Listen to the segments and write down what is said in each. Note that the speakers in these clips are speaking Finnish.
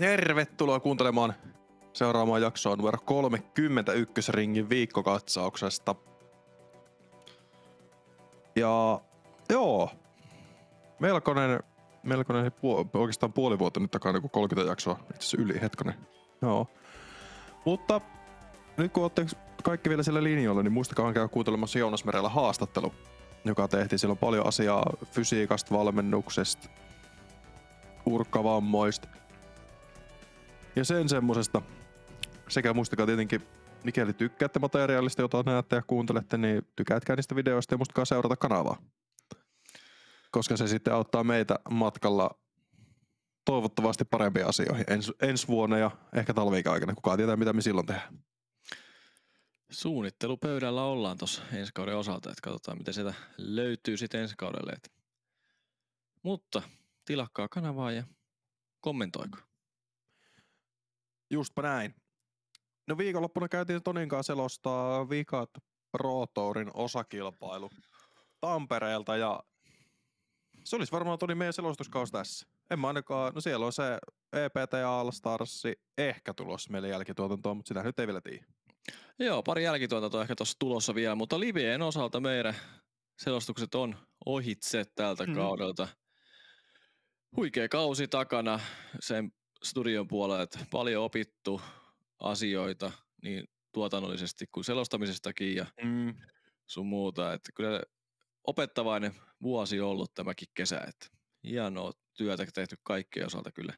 Tervetuloa kuuntelemaan seuraavaan jaksoon numero 31 ringin viikkokatsauksesta. Ja joo, melkoinen, melkoinen puo, oikeastaan puoli vuotta nyt takana, kun 30 jaksoa, itse asiassa yli hetkonen. Joo. Mutta nyt kun olette kaikki vielä siellä linjoilla, niin muistakaa käydä kuuntelemassa Joonas Merellä haastattelu, joka tehtiin. Siellä on paljon asiaa fysiikasta, valmennuksesta, urkkavammoista ja sen semmosesta. Sekä muistakaa tietenkin, mikäli tykkäätte materiaalista, jota näette ja kuuntelette, niin tykätkää niistä videoista ja muistakaa seurata kanavaa. Koska se sitten auttaa meitä matkalla toivottavasti parempiin asioihin ens, ensi vuonna ja ehkä talviikaikana. Kukaan tietää, mitä me silloin tehdään. Suunnittelupöydällä ollaan tuossa ensi kauden osalta, että katsotaan, miten sieltä löytyy sitten ensi kaudelle. Mutta tilakkaa kanavaa ja kommentoiko. Justpa näin. No viikonloppuna käytiin Tonin kanssa selostaa Vikat Pro Tourin osakilpailu Tampereelta ja se olisi varmaan Toni meidän selostuskaus tässä. En mä ainakaan, no siellä on se EPT ja All Stars ehkä tulossa meille jälkituotantoa, mutta sitä nyt ei vielä tiedä. Joo, pari jälkituotantoa ehkä tuossa tulossa vielä, mutta Livien osalta meidän selostukset on ohitse tältä mm. kaudelta. Huikea kausi takana sen studion puolella, että paljon opittu asioita niin tuotannollisesti kuin selostamisestakin ja mm. sun muuta. Että kyllä opettavainen vuosi ollut tämäkin kesä. Että hienoa työtä tehty kaikkien osalta kyllä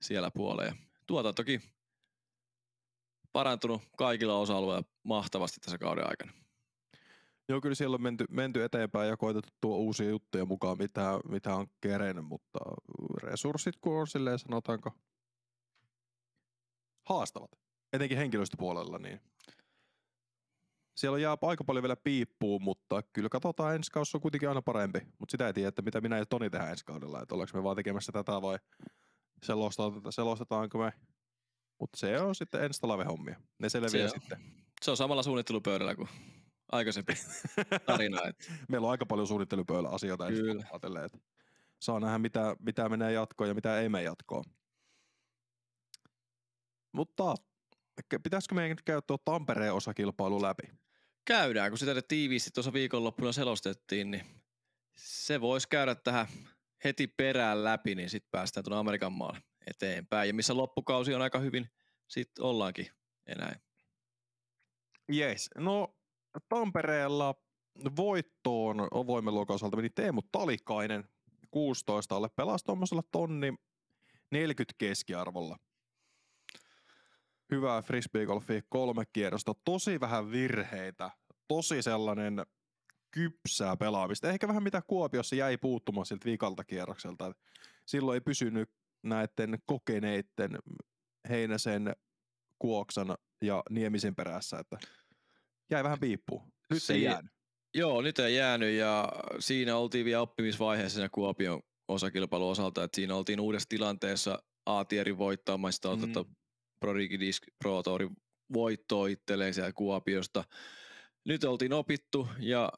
siellä puolella. Tuotantokin parantunut kaikilla osa-alueilla mahtavasti tässä kauden aikana. Joo, kyllä siellä on menty, menty eteenpäin ja koitettu tuo uusia juttuja mukaan, mitä, mitä on kerennyt, mutta resurssit, kun on silleen sanotaanko haastavat, etenkin henkilöstöpuolella, niin siellä jää aika paljon vielä piippuun, mutta kyllä katsotaan ensi kausi on kuitenkin aina parempi. Mutta sitä ei tiedä, että mitä minä ja Toni tehdään ensi kaudella, että ollaanko me vaan tekemässä tätä vai selostetaanko me. Mutta se on sitten ensi hommia. Ne selviää se sitten. Se on samalla suunnittelupöydällä kuin aikaisempi tarina. Että. Meillä on aika paljon suunnittelupöydällä asioita Kyllä. Ajatellen, että saa nähdä mitä, mitä menee jatkoon ja mitä ei mene jatkoon. Mutta pitäisikö meidän käydä tuo Tampereen osakilpailu läpi? Käydään, kun sitä tiiviisti tuossa viikonloppuna selostettiin, niin se voisi käydä tähän heti perään läpi, niin sitten päästään tuonne Amerikan maalle eteenpäin. Ja missä loppukausi on aika hyvin, sitten ollaankin enää. Yes, no Tampereella voittoon avoimen luokan meni Teemu Talikainen 16 alle pelasi tuommoisella tonni 40 keskiarvolla hyvää frisbeegolfia, kolme kierrosta, tosi vähän virheitä, tosi sellainen kypsää pelaamista. Ehkä vähän mitä Kuopiossa jäi puuttumaan siltä viikalta kierrokselta. Silloin ei pysynyt näiden kokeneiden Heinäsen, Kuoksan ja Niemisen perässä, että jäi vähän piippuun. Nyt se, ei jäänyt. Joo, nyt ei jäänyt ja siinä oltiin vielä oppimisvaiheessa siinä Kuopion osakilpailun osalta, että siinä oltiin uudessa tilanteessa A-tierin voittamasta mm. Pro Disc Pro Tourin voittoa itselleen siellä Kuopiosta. Nyt oltiin opittu ja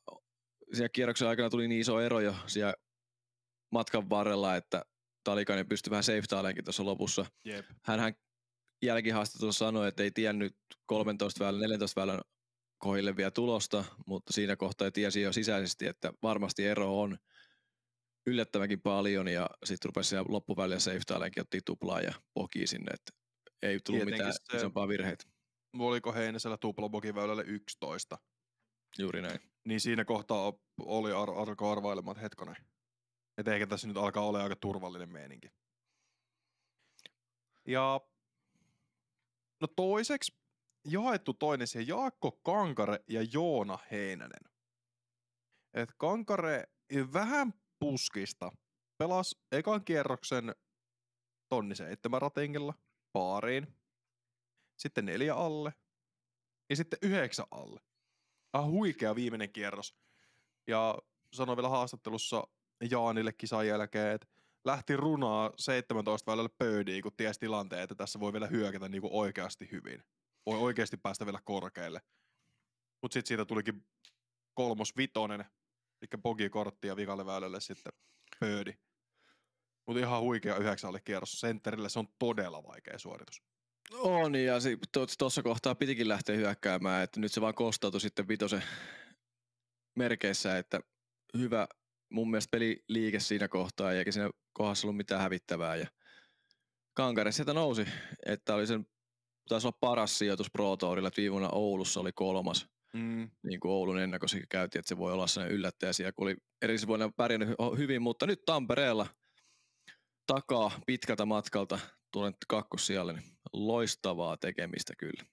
siellä kierroksen aikana tuli niin iso ero jo siellä matkan varrella, että Talikainen pystyi vähän safetaaleenkin tuossa lopussa. Yep. Hänhän jälkihaastattelussa sanoi, että ei tiennyt 13 väylän, 14 väylän kohille vielä tulosta, mutta siinä kohtaa tiesi jo sisäisesti, että varmasti ero on yllättävänkin paljon ja sitten rupesi siellä loppuvälillä safetaaleenkin, otti tuplaa ja poki sinne, että ei tullut Tietenkin mitään se, isompaa virheitä. Oliko Heinesellä tuplabokiväylälle 11? Juuri näin. Niin siinä kohtaa oli ar- alkoi arvailemaan, että hetkonen. Että eikä tässä nyt alkaa olla aika turvallinen meininki. Ja no toiseksi jaettu toinen se Jaakko Kankare ja Joona Heinänen. Et Kankare vähän puskista pelasi ekan kierroksen tonni seitsemän ratingilla – baariin, sitten neljä alle ja sitten yhdeksän alle. Ah, huikea viimeinen kierros. Ja sanoi vielä haastattelussa Jaanille kisan jälkeen, että lähti runaa 17 välillä pöydiin, kun tiesi tilanteen, että tässä voi vielä hyökätä niin kuin oikeasti hyvin. Voi oikeasti päästä vielä korkealle. Mutta sitten siitä tulikin kolmos vitonen, eli bogi-kortti ja vikalle väylälle sitten pöydi. Mutta ihan huikea yhdeksän alle kierros. Sentterille se on todella vaikea suoritus. On, ja tuossa kohtaa pitikin lähteä hyökkäämään, että nyt se vaan kostautui sitten vitosen merkeissä, että hyvä mun mielestä peliliike siinä kohtaa, eikä siinä kohdassa ollut mitään hävittävää. Ja Kankare sieltä nousi, että oli sen, taisi olla paras sijoitus Pro Tourilla, että viime Oulussa oli kolmas. Mm. Niin kuin Oulun ennakossa käytiin, että se voi olla sellainen yllättäjä siellä, kun oli edellisvuonna pärjännyt hyvin, mutta nyt Tampereella takaa pitkältä matkalta tulen kakkossijalle, niin loistavaa tekemistä kyllä.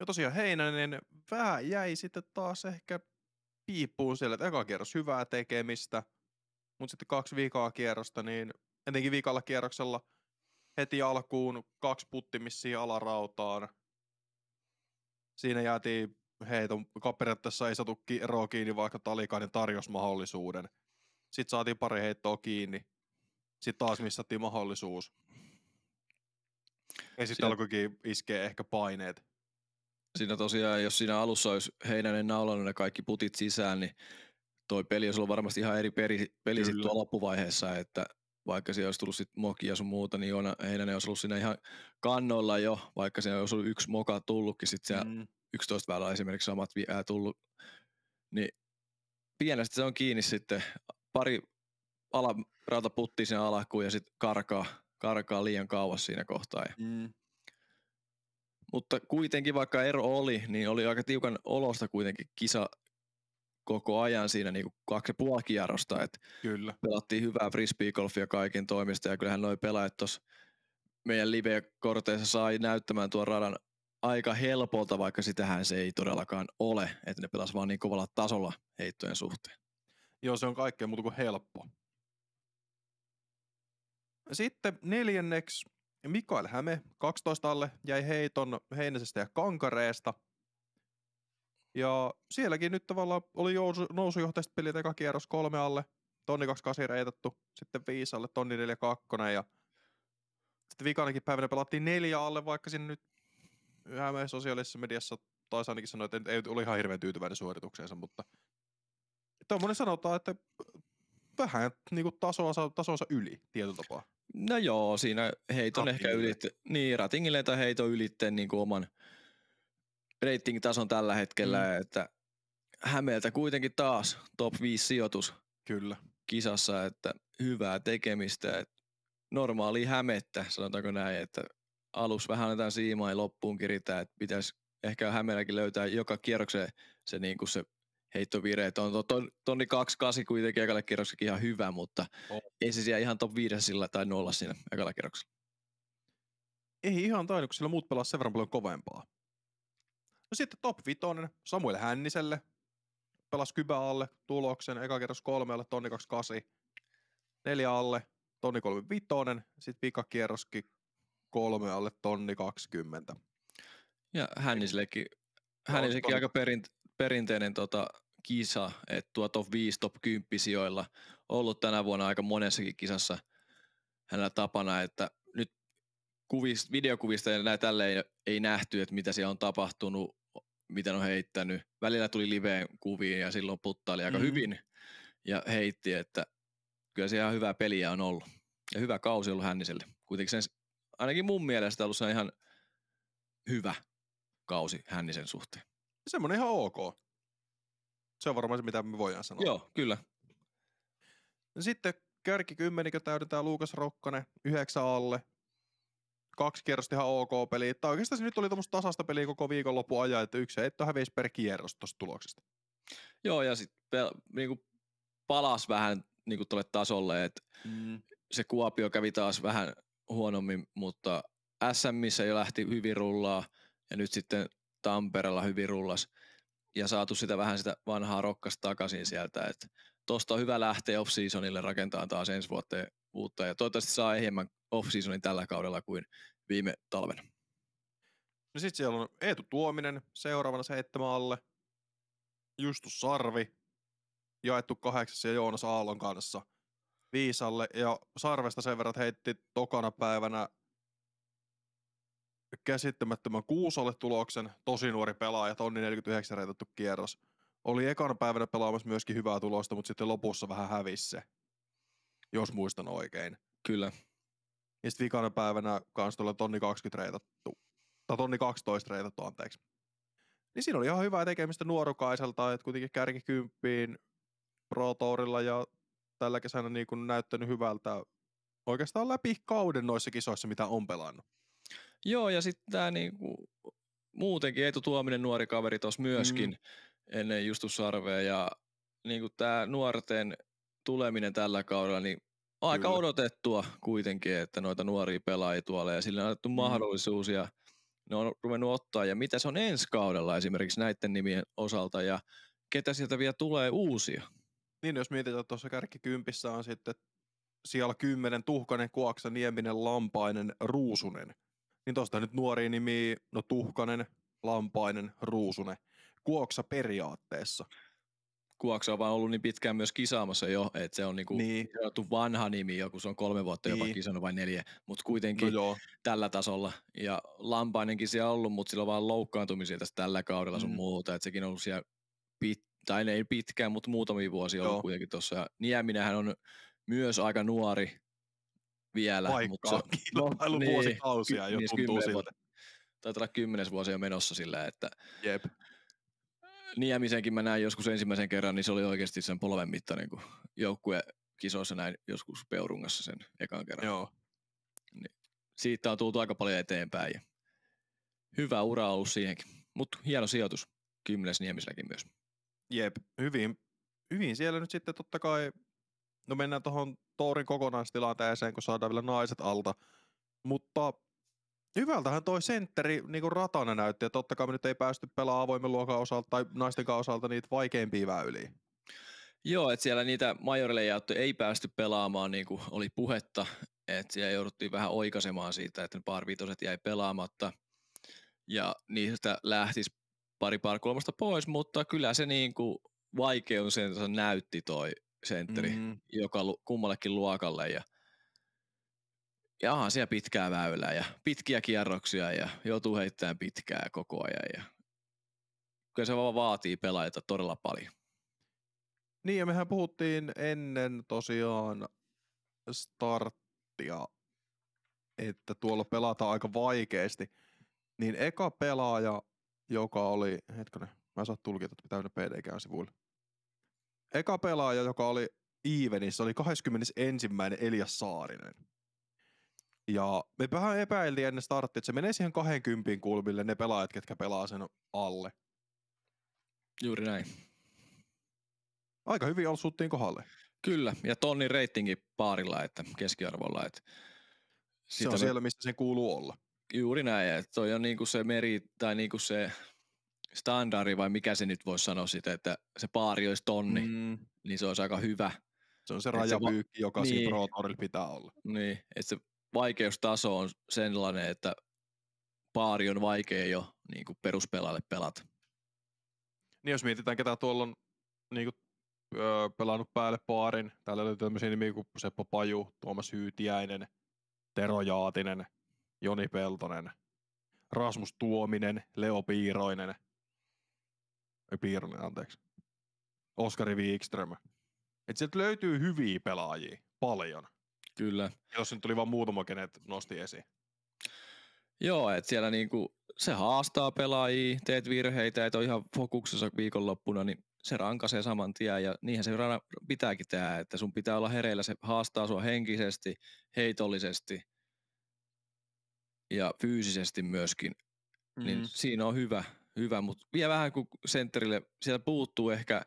Ja tosiaan Heinänen vähän jäi sitten taas ehkä piippuun siellä, että eka kierros hyvää tekemistä, mutta sitten kaksi viikaa kierrosta, niin etenkin viikalla kierroksella heti alkuun kaksi puttimisia alarautaan. Siinä jäätiin heiton, periaatteessa ei saatu eroa kiinni, vaikka Talikainen tarjosi mahdollisuuden. Sitten saatiin pari heittoa kiinni. Sitten taas missattiin mahdollisuus. Ja sitten alkoikin iskeä ehkä paineet. Siinä tosiaan, jos siinä alussa olisi Heinänen naulannut ne kaikki putit sisään, niin toi peli olisi ollut varmasti ihan eri peli, peli sitten loppuvaiheessa, että vaikka siellä olisi tullut sitten mokia sun muuta, niin Joona Heinänen olisi ollut siinä ihan kannoilla jo, vaikka siellä olisi ollut yksi moka tullutkin sitten siellä mm. 11 väärä esimerkiksi samat vielä tullut, niin pienestä se on kiinni sitten pari ala, rautaputtia sinne alkuun ja sitten karkaa, karkaa liian kauas siinä kohtaa. Ja mm. Mutta kuitenkin vaikka ero oli, niin oli aika tiukan olosta kuitenkin kisa koko ajan siinä niin kuin kaksi puoli kierrosta. Että Kyllä. Pelattiin hyvää frisbeegolfia kaikin toimista ja kyllähän noi pelaajat tuossa meidän live-korteissa sai näyttämään tuon radan aika helpolta, vaikka sitähän se ei todellakaan ole, että ne pelas vaan niin kovalla tasolla heittojen suhteen. Joo, se on kaikkea muuta kuin helppo. Sitten neljänneksi Mikael Häme 12 alle jäi heiton Heinäsestä ja Kankareesta. Ja sielläkin nyt tavallaan oli nousujohtaista pelit eka kierros kolme alle, tonni 28 reitattu, sitten viisi alle, tonni 42 ja sitten vikanakin päivänä pelattiin neljä alle, vaikka sinne nyt Hämeen sosiaalisessa mediassa taisi ainakin sanoa, että ei ole ihan hirveän tyytyväinen suoritukseensa, mutta tuommoinen sanotaan, että vähän niin kuin tasonsa, tasonsa yli tietyllä tapaa. No joo, siinä heiton ehkä ylitte, niin ratingille tai heiton ylitte niin kuin oman rating-tason tällä hetkellä, mm. että Hämeeltä kuitenkin taas top 5 sijoitus Kyllä. kisassa, että hyvää tekemistä, että normaali hämettä, sanotaanko näin, että alus vähän annetaan siimaa ja loppuun kiritään, että pitäisi ehkä Hämeelläkin löytää joka kierrokseen se, niin kuin se heittovireet. On ton, tonni 28 kuitenkin ekalle kierroksella ihan hyvä, mutta oh. ei se siellä ihan top 5 sillä tai nolla siinä ekalla kierroksella. Ei ihan tainnut, kun sillä muut pelaa sen verran paljon kovempaa. No sitten top 5, Samuel Hänniselle. Pelasi kybä alle tuloksen, eka kerros kolme alle, tonni 28. Neljä alle, tonni 35. Sitten pikakierroskin kolme alle, tonni 20. Ja Hännisellekin, Hännisellekin aika perint, perinteinen tota, kisa, että tuo top 5, top 10 sijoilla ollut tänä vuonna aika monessakin kisassa hänellä tapana, että nyt kuvista, videokuvista ja näin tälleen ei nähty, että mitä siellä on tapahtunut, mitä on heittänyt. Välillä tuli liveen kuviin ja silloin puttaili aika mm. hyvin ja heitti, että kyllä ihan hyvää peliä on ollut. Ja hyvä kausi ollut Hänniselle. Kuitenkin sen, ainakin mun mielestä ollut se ihan hyvä kausi Hännisen suhteen. Semmoinen ihan ok. Se on varmaan se, mitä me voidaan sanoa. Joo, kyllä. No sitten kärki kymmenikö täydentää Luukas Rokkanen yhdeksän alle. Kaksi kierrosta ihan ok peliä. Tai oikeastaan se nyt oli tuommoista tasasta peliä koko viikonloppu ajan, että yksi heitto hävisi per kierros tuosta tuloksesta. Joo, ja sitten niinku palas vähän niinku tuolle tasolle, että mm. se Kuopio kävi taas vähän huonommin, mutta SMissä jo lähti hyvin rullaa, ja nyt sitten Tampereella hyvin rullas ja saatu sitä vähän sitä vanhaa rokkasta takaisin sieltä, että tosta on hyvä lähteä off-seasonille rakentaa taas ensi vuoteen uutta ja toivottavasti saa enemmän off-seasonin tällä kaudella kuin viime talvena. No sitten siellä on Eetu Tuominen seuraavana seitsemän alle, Justus Sarvi, jaettu kahdeksas ja Joonas Aallon kanssa viisalle ja Sarvesta sen verran heitti tokana päivänä käsittämättömän kuusolle tuloksen, tosi nuori pelaaja, tonni 49 reitattu kierros. Oli ekana päivänä pelaamassa myöskin hyvää tulosta, mutta sitten lopussa vähän hävisi se. jos muistan oikein. Kyllä. Ja sitten vikana päivänä kans tuolla tonni 20 reitattu, tai tonni 12 reitattu, anteeksi. Niin siinä oli ihan hyvää tekemistä nuorukaiselta, että kuitenkin kärki kymppiin Pro Tourilla ja tällä kesänä niin kuin näyttänyt hyvältä oikeastaan läpi kauden noissa kisoissa, mitä on pelannut. Joo, ja sitten tämä niinku, muutenkin Eetu Tuominen nuori kaveri tuossa myöskin mm. ennen Justus Sarvea ja niinku tämä nuorten tuleminen tällä kaudella, niin aika Kyllä. odotettua kuitenkin, että noita nuoria pelaajia tuolla ja sillä on annettu mm. mahdollisuus ja ne on ruvennut ottaa ja mitä se on ensi kaudella esimerkiksi näiden nimien osalta ja ketä sieltä vielä tulee uusia. Niin, jos mietitään, että tuossa kärkikympissä on sitten siellä kymmenen Tuhkanen, Kuoksa, Nieminen, Lampainen, Ruusunen. Niin tuosta nyt nuori nimi, no Tuhkanen, Lampainen, Ruusunen. Kuoksa periaatteessa. Kuoksa on vaan ollut niin pitkään myös kisaamassa jo, että se on niinku niin. vanha nimi, joku se on kolme vuotta niin. jopa kisannut vai neljä, mutta kuitenkin no tällä tasolla. Ja Lampainenkin siellä on ollut, mutta sillä on vaan loukkaantumisia tässä tällä kaudella sun mm. muuta, että sekin on ollut siellä pit, tai ei pitkään, mutta muutamia vuosia ollut kuitenkin tuossa. Nieminenhän on myös aika nuori vielä. Paikkaa, mutta se, no, niin, vuosikausia jo niin, tuntuu siltä. Taitaa olla kymmenes vuosi jo menossa sillä, että Jep. Niemisenkin mä näin joskus ensimmäisen kerran, niin se oli oikeasti sen polven mittainen, kun joukkue kisoissa näin joskus Peurungassa sen ekan kerran. Joo. Niin, siitä on tultu aika paljon eteenpäin ja hyvä ura ollut siihenkin. Mutta hieno sijoitus kymmenes Niemiselläkin myös. Jep, hyvin, hyvin siellä nyt sitten totta kai, no mennään tuohon Toorin kokonaistilanteeseen, kun saadaan vielä naiset alta, mutta hyvältähän toi sentteri niin kuin ratana näytti, että totta kai me nyt ei päästy pelaamaan avoimen luokan osalta tai naisten osalta niitä vaikeimpia väyliä. Joo, että siellä niitä majorille ei päästy pelaamaan, niin kuin oli puhetta, että siellä jouduttiin vähän oikaisemaan siitä, että ne par jäi pelaamatta ja niistä lähtisi pari par kolmosta pois, mutta kyllä se niin kuin vaikeus näytti toi sentteri mm. joka kummallekin luokalle ja ja onhan siellä pitkää väylää ja pitkiä kierroksia ja joutuu heittämään pitkää koko ajan ja kyllä se vaan vaatii pelaajia todella paljon. Niin ja mehän puhuttiin ennen tosiaan starttia, että tuolla pelataan aika vaikeasti, niin eka pelaaja, joka oli, hetkinen, mä saan tulkita, että pitää pd sivuille. Eka pelaaja, joka oli Evenissä, oli 21. Elias Saarinen. Ja me vähän epäiltiin ennen starttia, että se menee siihen 20 kulmille ne pelaajat, ketkä pelaa sen alle. Juuri näin. Aika hyvin osuttiin kohdalle. Kyllä, ja tonnin reitingi paarilla, että keskiarvolla. Että se on me... siellä, mistä sen kuuluu olla. Juuri näin, että toi on niinku se meri, tai niinku se standardi, vai mikä se nyt voisi sanoa sitä, että se paari olisi tonni, mm. niin se olisi aika hyvä. Se on se rajapyykki, joka niin, siinä Pro pitää olla. Niin, että se vaikeustaso on sellainen, että paari on vaikea jo niin kuin peruspelaajalle pelata. Niin jos mietitään, ketä tuolla on niin kuin, öö, pelannut päälle paarin, täällä löytyy tämmöisiä nimiä kuin Seppo Paju, Tuomas Hyytiäinen, Tero Jaatinen, Joni Peltonen, Rasmus Tuominen, Leo Piiroinen, ei Piiroinen, anteeksi, Oskari Wikström. Et sieltä löytyy hyviä pelaajia, paljon. Kyllä. Jos nyt tuli vain muutama, kenet nosti esiin. Joo, että siellä niinku, se haastaa pelaajia, teet virheitä, et ole ihan fokuksessa viikonloppuna, niin se rankaisee saman tien ja niinhän se pitääkin tehdä, että sun pitää olla hereillä, se haastaa sua henkisesti, heitollisesti ja fyysisesti myöskin, mm. niin siinä on hyvä, hyvä, mutta vielä vähän kuin sentterille, sieltä puuttuu ehkä,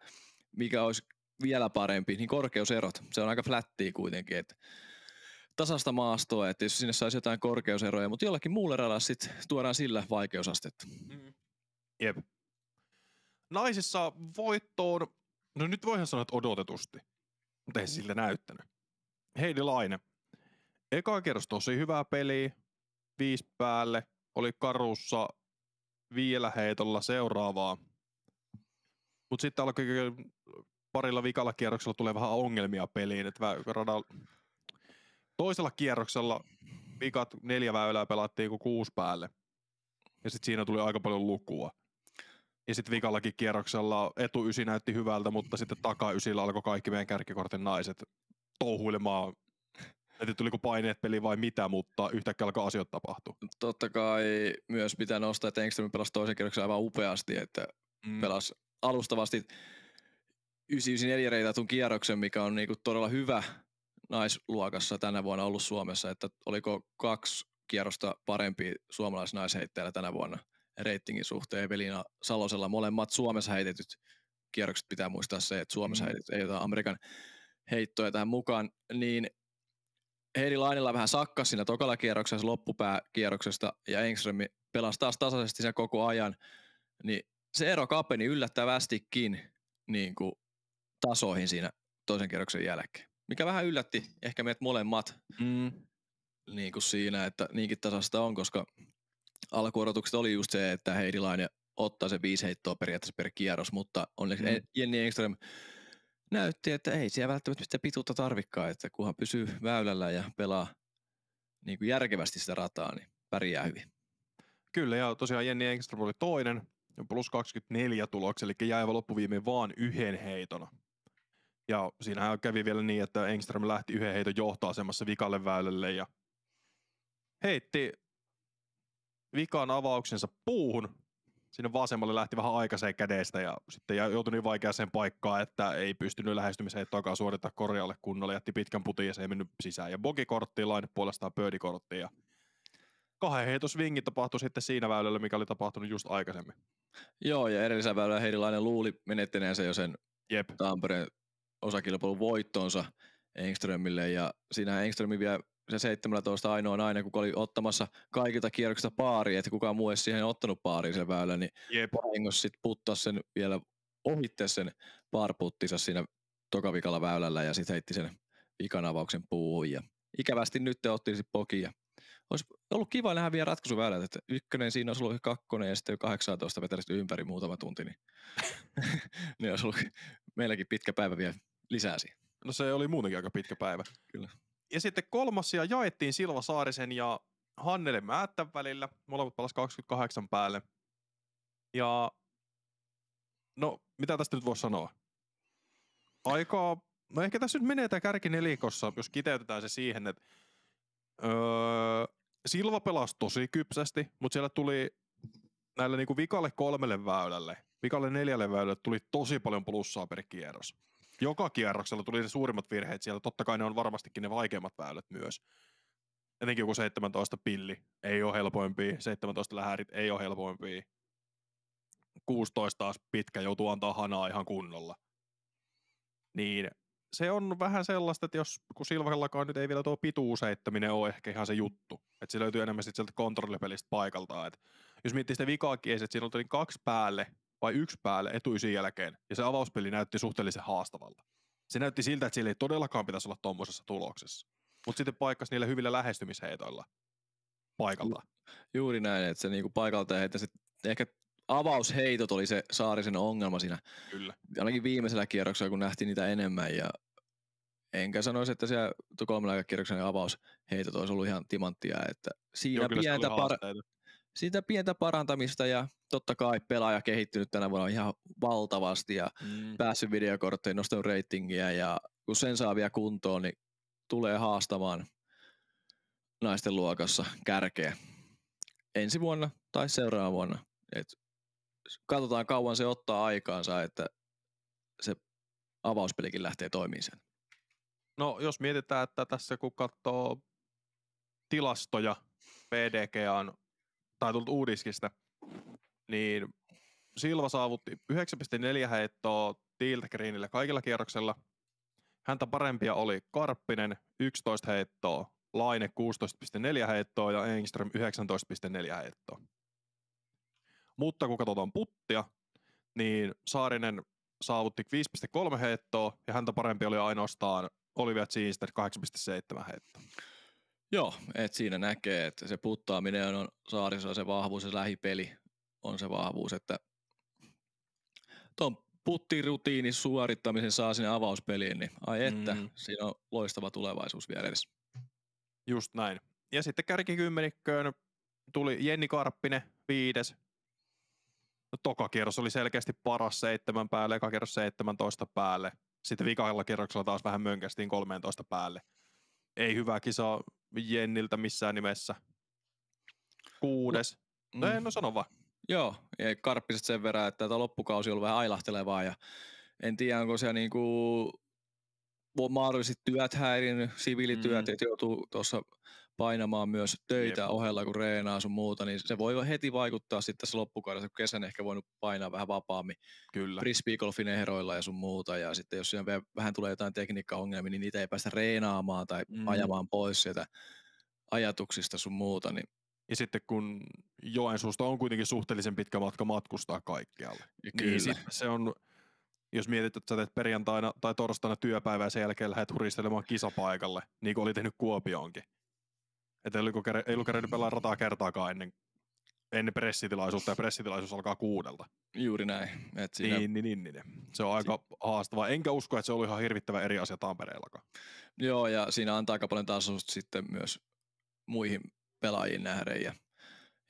mikä olisi vielä parempi, niin korkeuserot, se on aika flättiä kuitenkin, että tasasta maastoa, että jos sinne saisi jotain korkeuseroja, mutta jollakin muulla radalla sitten tuodaan sillä vaikeusastetta. Mm. Jep. Naisissa voittoon, no nyt voihan sanoa, että odotetusti, mutta ei siltä näyttänyt. Heidi Laine. Eka kerros tosi hyvää peliä, viisi päälle, oli karussa vielä heitolla seuraavaa. Mutta sitten alkoi parilla vikalla kierroksella tulee vähän ongelmia peliin, että radalla toisella kierroksella vikat neljä väylää pelattiin kuin kuusi päälle. Ja sitten siinä tuli aika paljon lukua. Ja sitten vikallakin kierroksella etu ysi näytti hyvältä, mutta sitten taka ysillä alkoi kaikki meidän kärkikortin naiset touhuilemaan, että tuliko paineet peli vai mitä, mutta yhtäkkiä alkaa asiat tapahtua. Totta kai myös pitää nostaa, että Engström pelasi toisen kierroksen aivan upeasti, että mm. pelasi alustavasti 994 reitatun kierroksen, mikä on niinku todella hyvä naisluokassa tänä vuonna ollut Suomessa, että oliko kaksi kierrosta parempi suomalaisnaisheittäjällä tänä vuonna reitingin suhteen. Evelina Salosella molemmat Suomessa heitetyt kierrokset pitää muistaa se, että Suomessa mm. ei jotain Amerikan heittoja tähän mukaan, niin Heidi Lainilla vähän sakkas siinä tokalla kierroksessa loppupääkierroksesta ja Engström pelasi taas tasaisesti sen koko ajan, niin se ero kapeni yllättävästikin niin kuin tasoihin siinä toisen kierroksen jälkeen, mikä vähän yllätti ehkä meidät molemmat mm. niin kuin siinä, että niinkin tasasta on, koska alkuodotukset oli just se, että Heidi Laine ottaa se viisi heittoa periaatteessa per kierros, mutta onneksi mm. Jenni Engström näytti, että ei siellä välttämättä sitä pituutta tarvikaan, että kunhan pysyy väylällä ja pelaa niin kuin järkevästi sitä rataa, niin pärjää hyvin. Kyllä, ja tosiaan Jenni Engström oli toinen, plus 24 tuloksi, eli jäi loppuviimein vaan yhden heiton. Ja siinähän kävi vielä niin, että Engström lähti yhden heiton johtoasemassa vikalle väylälle ja heitti vikan avauksensa puuhun. Sinne vasemmalle lähti vähän aikaiseen kädestä ja sitten joutui niin vaikeaseen paikkaan, että ei pystynyt lähestymiseen takaa suorittaa korjaalle kunnolla. Jätti pitkän putin ja se ei mennyt sisään. Ja bogikorttiin, laine puolestaan pöydikorttiin. Ja kahden heitos vingi tapahtui sitten siinä väylällä, mikä oli tapahtunut just aikaisemmin. Joo, ja edellisellä väylällä Heidilainen luuli menettäneensä jo sen Jep. Tampereen osakilpailun voittonsa Engströmille, ja siinä Engströmi vielä se 17 ainoa nainen, kuka oli ottamassa kaikilta kierroksista paari, että kukaan muu ei siihen ottanut paariin sen väylän, niin Jep. vahingossa sitten puttaa sen vielä ohitte sen parputtinsa siinä tokavikalla väylällä ja sitten heitti sen vikan avauksen puuhun. Ja ikävästi nyt te otti sitten poki ja olisi ollut kiva nähdä vielä ratkaisuväylät, että ykkönen siinä olisi ollut kakkonen ja sitten 18 vetäisi ympäri muutama tunti, niin, niin olisi ollut meilläkin pitkä päivä vielä lisää siihen. No se oli muutenkin aika pitkä päivä. Kyllä. Ja sitten kolmas ja jaettiin Silva Saarisen ja Hannele Määttän välillä. Molemmat palas 28 päälle. Ja no, mitä tästä nyt voisi sanoa? Aika, no ehkä tässä nyt menee tämä kärki nelikossa, jos kiteytetään se siihen, että öö, Silva pelasi tosi kypsästi, mutta siellä tuli näille niinku vikalle kolmelle väylälle, vikalle neljälle väylälle tuli tosi paljon plussaa per kierros. Joka kierroksella tuli ne suurimmat virheet siellä. Totta kai ne on varmastikin ne vaikeimmat väylät myös. Etenkin joku 17 pilli ei ole helpoimpia, 17 lähärit ei ole helpoimpia. 16 taas pitkä joutuu antaa hanaa ihan kunnolla. Niin se on vähän sellaista, että jos kun Silvallakaan nyt ei vielä tuo pituuseittäminen ole ehkä ihan se juttu. Että se löytyy enemmän sitten sieltä kontrollipelistä paikaltaan. Et jos miettii sitä vikaakin, että siinä oli kaksi päälle vai yksi päälle etuisin jälkeen, ja se avauspeli näytti suhteellisen haastavalta. Se näytti siltä, että sillä ei todellakaan pitäisi olla tuommoisessa tuloksessa. Mutta sitten paikkas niillä hyvillä lähestymisheitoilla paikalta. Ju- juuri näin, että se niinku paikalta ja sit ehkä avausheitot oli se Saarisen ongelma siinä. Kyllä. Ainakin viimeisellä kierroksella, kun nähtiin niitä enemmän ja enkä sanoisi, että siellä kolmella kierroksen avausheitot olisi ollut ihan timanttia, että siinä Joo, pientä, par- siitä pientä parantamista ja totta kai pelaaja kehittynyt tänä vuonna ihan valtavasti ja mm. päässyt videokortteihin, nostanut ratingia ja kun sen saa vielä kuntoon, niin tulee haastamaan naisten luokassa kärkeä ensi vuonna tai seuraavana vuonna. Et katsotaan kauan se ottaa aikaansa, että se avauspelikin lähtee toimimaan sen. No jos mietitään, että tässä kun katsoo tilastoja, PDG on tai tullut uudiskista, niin Silva saavutti 9,4 heittoa Tiltgreenille kaikilla kierroksilla. Häntä parempia oli Karppinen 11 heittoa, Laine 16,4 heittoa ja Engström 19,4 heittoa. Mutta kun katsotaan puttia, niin Saarinen saavutti 5,3 heittoa ja häntä parempi oli ainoastaan Olivia Zinster 8,7 heittoa. Joo, että siinä näkee, että se puttaaminen on saarissa se vahvuus, se lähipeli on se vahvuus, että tuon puttirutiinin suorittamisen saa sinne avauspeliin, niin ai että, mm. siinä on loistava tulevaisuus vielä edes. Just näin. Ja sitten kärkikymmenikköön tuli Jenni Karppinen, viides. No, toka kierros oli selkeästi paras seitsemän päälle, eka kierros 17 päälle. Sitten vikalla kerroksella taas vähän mönkästiin 13 päälle. Ei hyvä kisa Jenniltä missään nimessä. Kuudes. No, mm. no sano vaan. Joo, ja karppiset sen verran, että tämä loppukausi on ollut vähän ailahtelevaa ja en tiedä, onko se niinku mahdollisesti työt häirinnyt, siviilityöt, mm. että joutuu tuossa painamaan myös töitä Jep. ohella, kun reenaa sun muuta, niin se voi heti vaikuttaa sitten tässä loppukaudessa, kun kesän ehkä voinut painaa vähän vapaammin. Kyllä. Frisbeegolfin ehroilla ja sun muuta, ja sitten jos siihen vähän tulee jotain tekniikkaongelmia, niin niitä ei päästä reenaamaan tai mm. ajamaan pois sieltä ajatuksista sun muuta, niin ja sitten kun Joensuusta on kuitenkin suhteellisen pitkä matka matkustaa kaikkialle, ja kyllä. niin se on jos mietit, että sä teet perjantaina tai torstaina työpäivää ja sen jälkeen lähdet huristelemaan kisapaikalle, niin kuin oli tehnyt Kuopioonkin. Että ei ollut, ei ollut kerennyt pelaa rataa kertaakaan ennen, ennen pressitilaisuutta, ja pressitilaisuus alkaa kuudelta. Juuri näin. Et siinä... niin, niin, niin, niin, Se on aika si- haastavaa. Enkä usko, että se oli ihan hirvittävä eri asia Tampereellakaan. Joo, ja siinä antaa aika paljon tasosta sitten myös muihin pelaajiin nähden. Ja,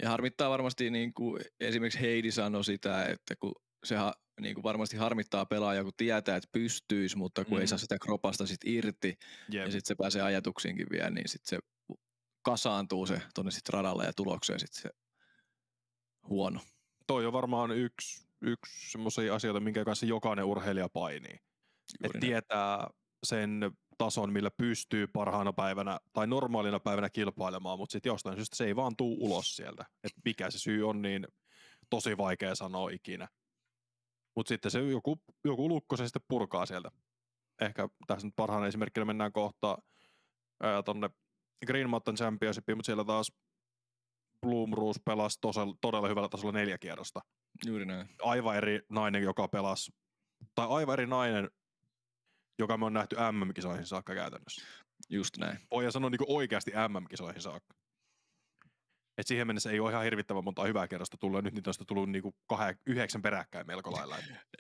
ja harmittaa varmasti, niin kuin esimerkiksi Heidi sanoi sitä, että kun se ha, niin kuin varmasti harmittaa pelaajaa, kun tietää, että pystyisi, mutta kun mm. ei saa sitä kropasta sit irti, yep. ja sitten se pääsee ajatuksiinkin vielä, niin sitten se kasaantuu se tuonne sitten radalle ja tulokseen sitten se huono. Toi on varmaan yksi, yksi semmoisia asioita, minkä kanssa jokainen urheilija painii. Että tietää sen tason, millä pystyy parhaana päivänä tai normaalina päivänä kilpailemaan, mutta sitten jostain syystä se ei vaan tuu ulos sieltä. Että mikä se syy on, niin tosi vaikea sanoa ikinä. Mutta sitten se joku, joku lukko se sitten purkaa sieltä. Ehkä tässä nyt parhaana esimerkkinä mennään kohta tuonne Green Mountain Championshipiin, mutta siellä taas Bloom Roos pelasi tosel, todella hyvällä tasolla neljä kierrosta. Juuri näin. Aivan eri nainen, joka pelasi, tai aivan eri nainen, joka me on nähty MM-kisoihin saakka käytännössä. Just näin. Voidaan sanoa niin oikeasti MM-kisoihin saakka. Et siihen mennessä ei ole ihan hirvittävän monta hyvää kerrosta tullut, ja nyt niitä on tullut niinku kahden, yhdeksän peräkkäin melko lailla.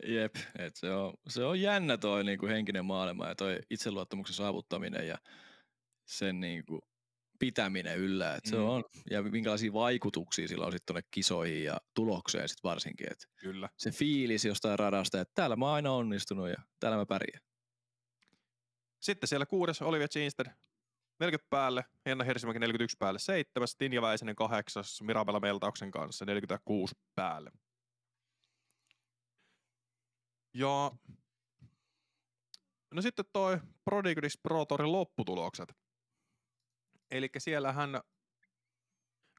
Jep, et se, on, se on jännä toi niinku henkinen maailma ja toi itseluottamuksen saavuttaminen ja sen niinku pitäminen yllä. Et se mm. on, ja minkälaisia vaikutuksia sillä on sitten tuonne kisoihin ja tulokseen sitten varsinkin. Et Kyllä. Se fiilis jostain radasta, että täällä mä oon aina onnistunut ja täällä mä pärjään. Sitten siellä kuudes Olivia Ginster 40 päälle, Henna Hirsimäki 41 päälle, 7, Tinja Väisänen 8, Mirabella Meltauksen kanssa 46 päälle. Ja no sitten toi Prodigris Pro Tourin lopputulokset. Eli siellähän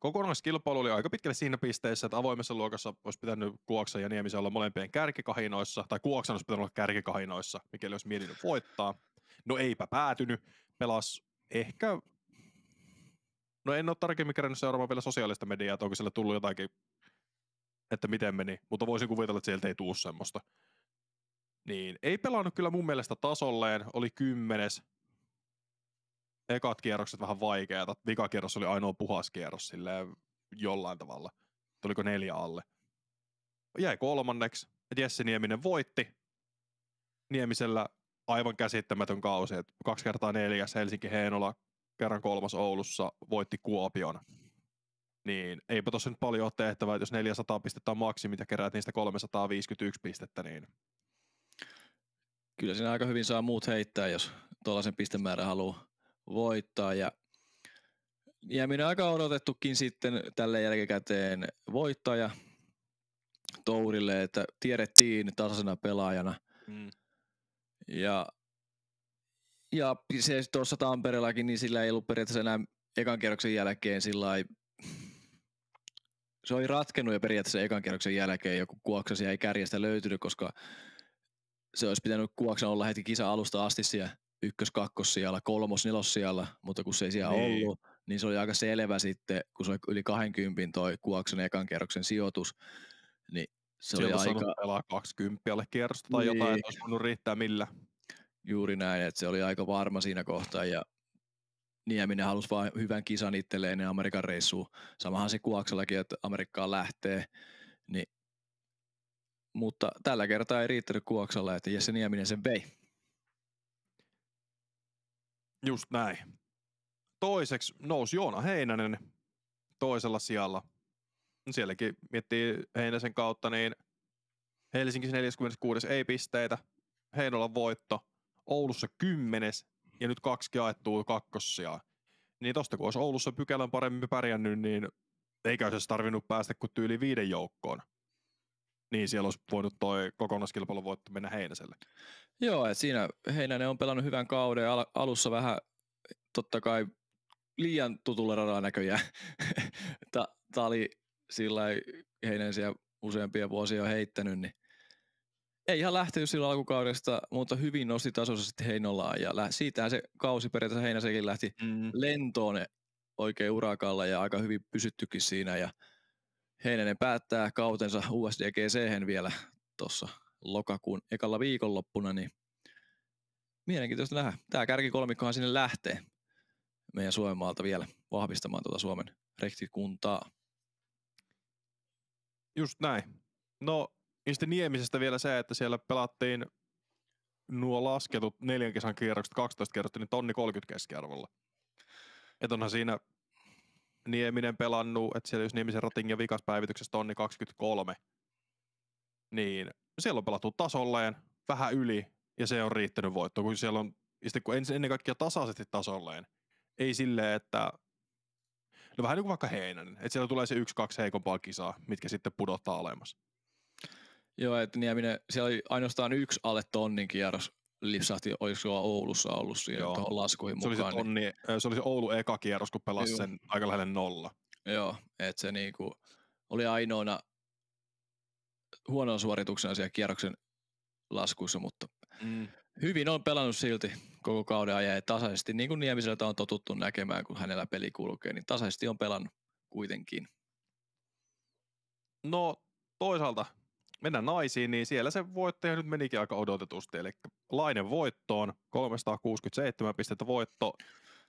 kokonaiskilpailu oli aika pitkälle siinä pisteessä, että avoimessa luokassa olisi pitänyt Kuoksa ja Niemisen olla molempien kärkikahinoissa, tai Kuoksan olisi pitänyt olla kärkikahinoissa, mikäli olisi mietinyt voittaa. No eipä päätynyt, pelas ehkä, no en ole tarkemmin kerännyt seuraamaan vielä sosiaalista mediaa, että onko siellä tullut jotakin, että miten meni, mutta voisin kuvitella, että sieltä ei tuu semmoista. Niin, ei pelannut kyllä mun mielestä tasolleen, oli kymmenes. Ekat kierrokset vähän vaikeata, vikakierros oli ainoa puhas kierros silleen jollain tavalla. Tuliko neljä alle. Jäi kolmanneksi, Jesse Nieminen voitti. Niemisellä aivan käsittämätön kausi. Et kaksi kertaa neljäs Helsinki Heinola, kerran kolmas Oulussa, voitti Kuopion. Niin eipä tuossa nyt paljon ole tehtävää, että jos 400 pistettä on maksimi ja keräät niistä 351 pistettä, niin... Kyllä siinä aika hyvin saa muut heittää, jos tuollaisen pistemäärän haluaa voittaa. Ja Jääminen aika odotettukin sitten tälle jälkikäteen voittaja Tourille, että tiedettiin tasaisena pelaajana. Mm. Ja, ja se tuossa Tampereellakin, niin sillä ei ollut periaatteessa enää ekan kierroksen jälkeen sillä se oli ratkennut jo periaatteessa ekan kierroksen jälkeen, joku kuoksasi ei kärjestä löytynyt, koska se olisi pitänyt kuoksen olla heti kisa alusta asti siellä ykkös, kakkos siellä, kolmos, nelos siellä, mutta kun se ei siellä niin. ollut, niin se oli aika selvä sitten, kun se oli yli 20 toi kuoksen ekan kierroksen sijoitus, niin se Sieltä oli aika... pelaa 20 alle kierrosta tai niin. jotain, että olisi voinut riittää millä. Juuri näin, että se oli aika varma siinä kohtaa ja Nieminen halusi vain hyvän kisan itselleen ennen Amerikan reissuun. Samahan se Kuaksellakin, että Amerikkaan lähtee. Niin. Mutta tällä kertaa ei riittänyt Kuoksalla, että Jesse Nieminen sen vei. Just näin. Toiseksi nousi Joona Heinänen toisella sijalla sielläkin miettii Heinäsen kautta, niin Helsinki 46 ei pisteitä, Heinolan voitto, Oulussa kymmenes ja nyt kaksi jaettua kakkossia. Niin tosta kun olisi Oulussa pykälän paremmin pärjännyt, niin eikä olisi tarvinnut päästä kuin tyyli viiden joukkoon. Niin siellä olisi voinut toi kokonaiskilpailun voitto mennä Heinäselle. Joo, että siinä Heinänen on pelannut hyvän kauden al- alussa vähän totta kai liian tutulla radalla näköjään. Tämä oli sillä Heinänen siellä useampia vuosia on heittänyt, niin ei ihan lähtenyt silloin alkukaudesta, mutta hyvin nosti tasossa sitten Heinolaan ja siitähän se kausi periaatteessa Heinäsenkin lähti mm. lentoon oikein urakalla ja aika hyvin pysyttykin siinä ja Heinänen päättää kautensa USDGC vielä tuossa lokakuun ekalla viikonloppuna, niin mielenkiintoista nähdä. Tämä kärkikolmikkohan sinne lähtee meidän Suomen maalta vielä vahvistamaan tuota Suomen rektikuntaa. Just näin. No, sitten Niemisestä vielä se, että siellä pelattiin nuo lasketut neljän kesän kierrokset 12 kerrosta, niin tonni 30 keskiarvolla. Että onhan siinä Nieminen pelannut, että siellä jos Niemisen ratingin vikaspäivityksessä tonni 23, niin siellä on pelattu tasolleen, vähän yli, ja se on riittänyt voitto, kun siellä on, sitten kun ennen kaikkea tasaisesti tasolleen, ei silleen, että no vähän niin kuin vaikka Heinänen, että siellä tulee se yksi, kaksi heikompaa kisaa, mitkä sitten pudottaa alemmas. Joo, että Nieminen, siellä oli ainoastaan yksi alle tonnin kierros lipsahti, olisiko Oulussa ollut siihen tuohon laskuihin se mukaan. Oli se, niin- tonni, niin... se oli se Oulu eka kierros, kun pelasi Joo. sen aika lähelle nolla. Joo, että se niinku oli ainoana huonon suorituksena siellä kierroksen laskuissa, mutta mm. Hyvin on pelannut silti koko kauden ajan ja tasaisesti, niin kuin Niemiseltä on totuttu näkemään, kun hänellä peli kulkee, niin tasaisesti on pelannut kuitenkin. No toisaalta mennään naisiin, niin siellä se voittaja nyt menikin aika odotetusti. Eli Lainen voittoon, 367 pistettä voitto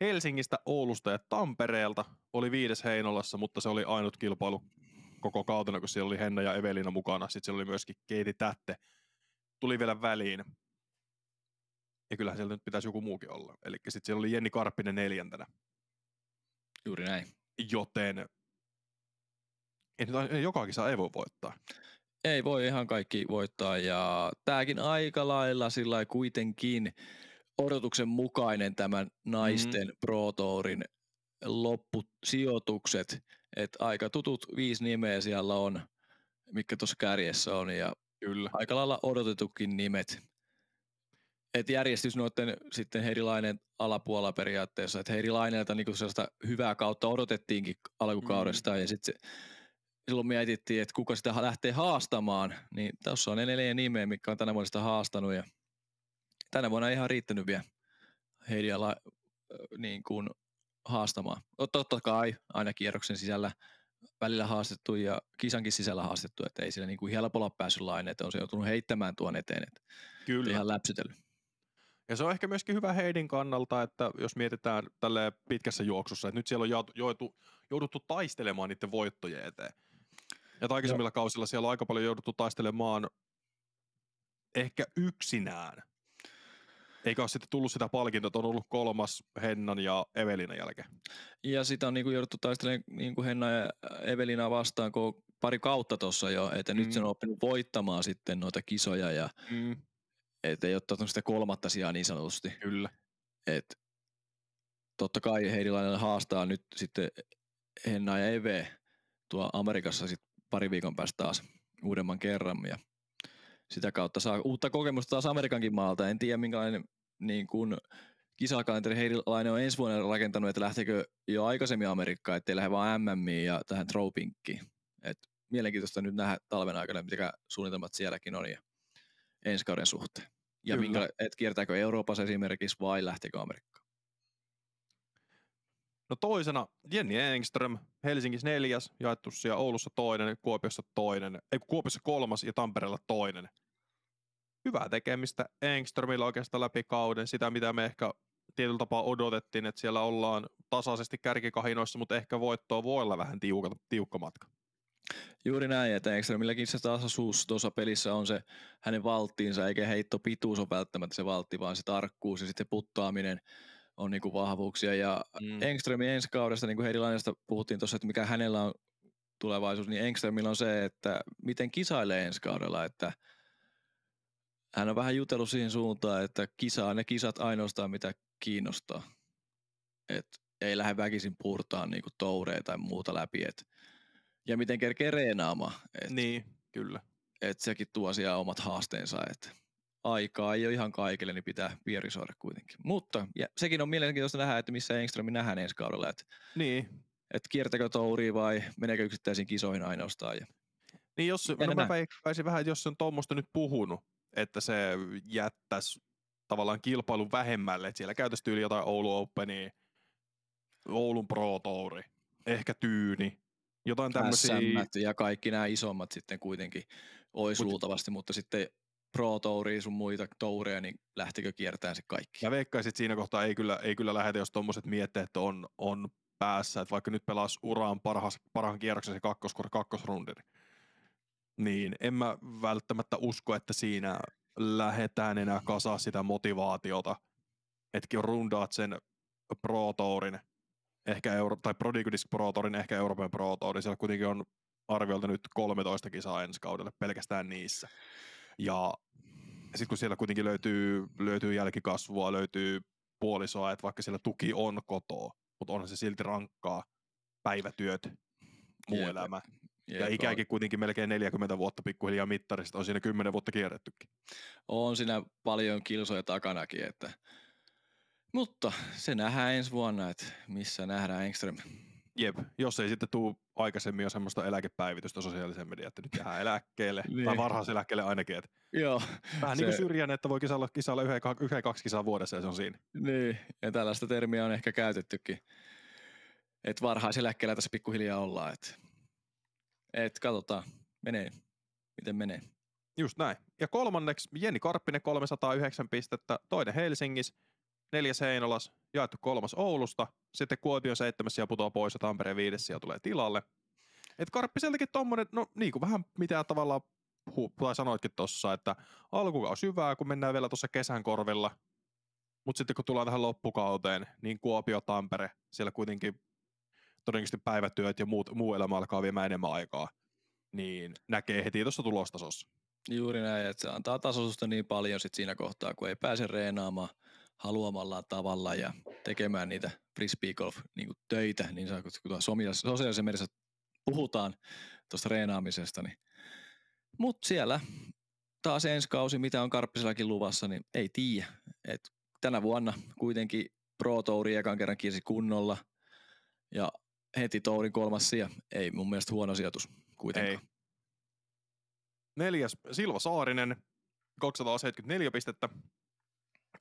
Helsingistä, Oulusta ja Tampereelta. Oli viides Heinolassa, mutta se oli ainut kilpailu koko kautena, kun siellä oli Henna ja Evelina mukana. Sitten siellä oli myöskin Keiti Tätte. Tuli vielä väliin. Ja kyllähän siellä nyt pitäisi joku muukin olla. Eli sitten siellä oli Jenni Karppinen neljäntenä. Juuri näin. Joten ei nyt joka kisa ei voi voittaa ei voi ihan kaikki voittaa ja tämäkin aika lailla sillä kuitenkin odotuksen mukainen tämän naisten mm. Pro Tourin loppusijoitukset, että aika tutut viisi nimeä siellä on, mikä tuossa kärjessä on ja Kyllä. aika lailla odotetukin nimet. Et järjestys noiden sitten Heirilainen alapuolella periaatteessa, että Heirilainelta niinku sellaista hyvää kautta odotettiinkin alkukaudesta mm. ja sitten silloin mietittiin, että kuka sitä lähtee haastamaan, niin tässä on ne neljä nimeä, mikä on tänä vuonna sitä haastanut ja tänä vuonna ei ihan riittänyt vielä Heidiä la, niin kuin haastamaan. Totta kai aina kierroksen sisällä välillä haastettu ja kisankin sisällä haastettu, että ei sillä niin kuin helpolla päässyt laine, että on se joutunut heittämään tuon eteen, että Kyllä. ihan läpsytellyt. Ja se on ehkä myöskin hyvä Heidin kannalta, että jos mietitään tälle pitkässä juoksussa, että nyt siellä on jouduttu, jouduttu taistelemaan niiden voittojen eteen. Ja aikaisemmilla kausilla siellä on aika paljon jouduttu taistelemaan ehkä yksinään. Eikä ole sitten tullut sitä palkintoa, että on ollut kolmas Hennan ja Evelinan jälkeen. Ja sitä on niinku jouduttu taistelemaan niinku Henna ja Evelina vastaan kun pari kautta tuossa jo, että mm. nyt se on oppinut voittamaan sitten noita kisoja ja mm. Et ei ottanut sitä kolmatta sijaa niin sanotusti. Kyllä. Et totta kai Heidilainen haastaa nyt sitten Henna ja Eve tuo Amerikassa sit pari viikon päästä taas uudemman kerran ja sitä kautta saa uutta kokemusta taas Amerikankin maalta. En tiedä minkälainen niin kuin, kisakalenteri Heidilainen on ensi vuonna rakentanut, että lähteekö jo aikaisemmin Amerikkaan, ettei lähde vaan MM ja tähän Tropinkkiin. Et mielenkiintoista nyt nähdä talven aikana, mitä suunnitelmat sielläkin on ja ensi kauden suhteen. Ja minkä, et kiertääkö Euroopassa esimerkiksi vai lähteekö Amerikkaan? No toisena Jenni Engström, Helsingissä neljäs, jaettu siellä Oulussa toinen, Kuopiossa toinen, ei Kuopiossa kolmas ja Tampereella toinen. Hyvää tekemistä Engströmillä oikeastaan läpi kauden, sitä mitä me ehkä tietyllä tapaa odotettiin, että siellä ollaan tasaisesti kärkikahinoissa, mutta ehkä voittoa voi olla vähän tiukka, tiukka matka. Juuri näin, että Engströmilläkin se tasaisuus tuossa pelissä on se hänen valttiinsa, eikä heitto pituus on välttämättä se valtti, vaan se tarkkuus ja sitten puttaaminen on niin kuin vahvuuksia. Ja mm. Engströmin ensi kaudesta, niin kuin Heidi puhuttiin tuossa, että mikä hänellä on tulevaisuus, niin Engströmillä on se, että miten kisailee ensi kaudella, että hän on vähän jutellut siihen suuntaan, että kisaa ne kisat ainoastaan mitä kiinnostaa. Et ei lähde väkisin purtaan niinku toureja tai muuta läpi. Et, ja miten kerkee reenaamaan. Et, Niin, kyllä. et sekin tuo siellä omat haasteensa. Et aikaa ei ole ihan kaikille, niin pitää pierisoida kuitenkin. Mutta ja sekin on mielenkiintoista nähdä, että missä Engström nähdään ensi kaudella. Että Niin, et kiertäkö touria vai meneekö yksittäisiin kisoihin ainoastaan. Ja Niin jos, Jännä no mä veikkaisin vähän, että jos se on tuommoista nyt puhunut, että se jättäisi tavallaan kilpailun vähemmälle, että siellä käytäisi tyyli jotain Oulu Openia, Oulun Pro Touri, ehkä Tyyni, jotain tämmöisiä. Ja kaikki nämä isommat sitten kuitenkin olisi Mut- luultavasti, mutta sitten Pro Touria sun muita toureja, niin lähtikö kiertämään se kaikki? Mä veikkaisin, että siinä kohtaa ei kyllä, ei kyllä lähetä, jos tuommoiset mietteet on, on päässä, että vaikka nyt pelaas uraan parhaas, parhaan kierroksen se kakkos, kakkosrundi, niin en mä välttämättä usko, että siinä lähdetään enää kasaa sitä motivaatiota, että rundaat sen Pro Tourin, ehkä Euro, tai Prodigudis Pro Tourin, ehkä Euroopan Pro Tourin, siellä kuitenkin on arviolta nyt 13 kisaa ensi kaudelle pelkästään niissä. Ja sitten kun siellä kuitenkin löytyy, löytyy jälkikasvua, löytyy puolisoa, että vaikka siellä tuki on kotoa, mutta onhan se silti rankkaa päivätyöt, muu Jep. elämä. Ja Jep, ikäänkin kuitenkin melkein 40 vuotta pikkuhiljaa mittarista, on siinä 10 vuotta kierrettykin. On, on siinä paljon kilsoja takanakin, että mutta se nähdään ensi vuonna, että missä nähdään Engström. Jep, jos ei sitten tuu aikaisemmin jo semmoista eläkepäivitystä sosiaalisen median, että nyt jää eläkkeelle, tai Niin. varhaiseläkkeelle ainakin, että Joo, vähän niin kuin Se- syrjäinen, että voi kisailla, kisailla yhden, yhden, kaksi kisaa vuodessa ja se on siinä. niin, ja tällaista termiä on ehkä käytettykin. Että varhaiseläkkeellä tässä pikkuhiljaa ollaan, että et katsotaan, menee, miten menee. Just näin. Ja kolmanneksi Jenni Karppinen 309 pistettä, toinen Helsingissä, neljäs Heinolas, jaettu kolmas Oulusta, sitten Kuopion seitsemäs ja putoaa pois ja Tampereen viides ja tulee tilalle. Et Karppiseltakin tommonen, no niin kuin vähän mitä tavallaan hu- tai sanoitkin tossa, että alkukaus hyvää, kun mennään vielä tuossa kesän korvilla, mutta sitten kun tullaan tähän loppukauteen, niin Kuopio, Tampere, siellä kuitenkin todennäköisesti päivätyöt ja muut, muu elämä alkaa viemään enemmän aikaa, niin näkee heti tuossa tulostasossa. Juuri näin, että se antaa tasoitusta niin paljon sit siinä kohtaa, kun ei pääse reenaamaan haluamallaan tavalla ja tekemään niitä frisbee golf niin töitä, niin saa- kun sosiaalisessa mediassa puhutaan tuosta reenaamisesta. Niin. Mutta siellä taas ensi kausi, mitä on Karppisellakin luvassa, niin ei tiedä. Tänä vuonna kuitenkin Pro Touri ekan kerran kiersi kunnolla ja heti Tourin kolmas sija. Ei mun mielestä huono sijoitus kuitenkaan. Ei. Neljäs Silva Saarinen, 274 pistettä.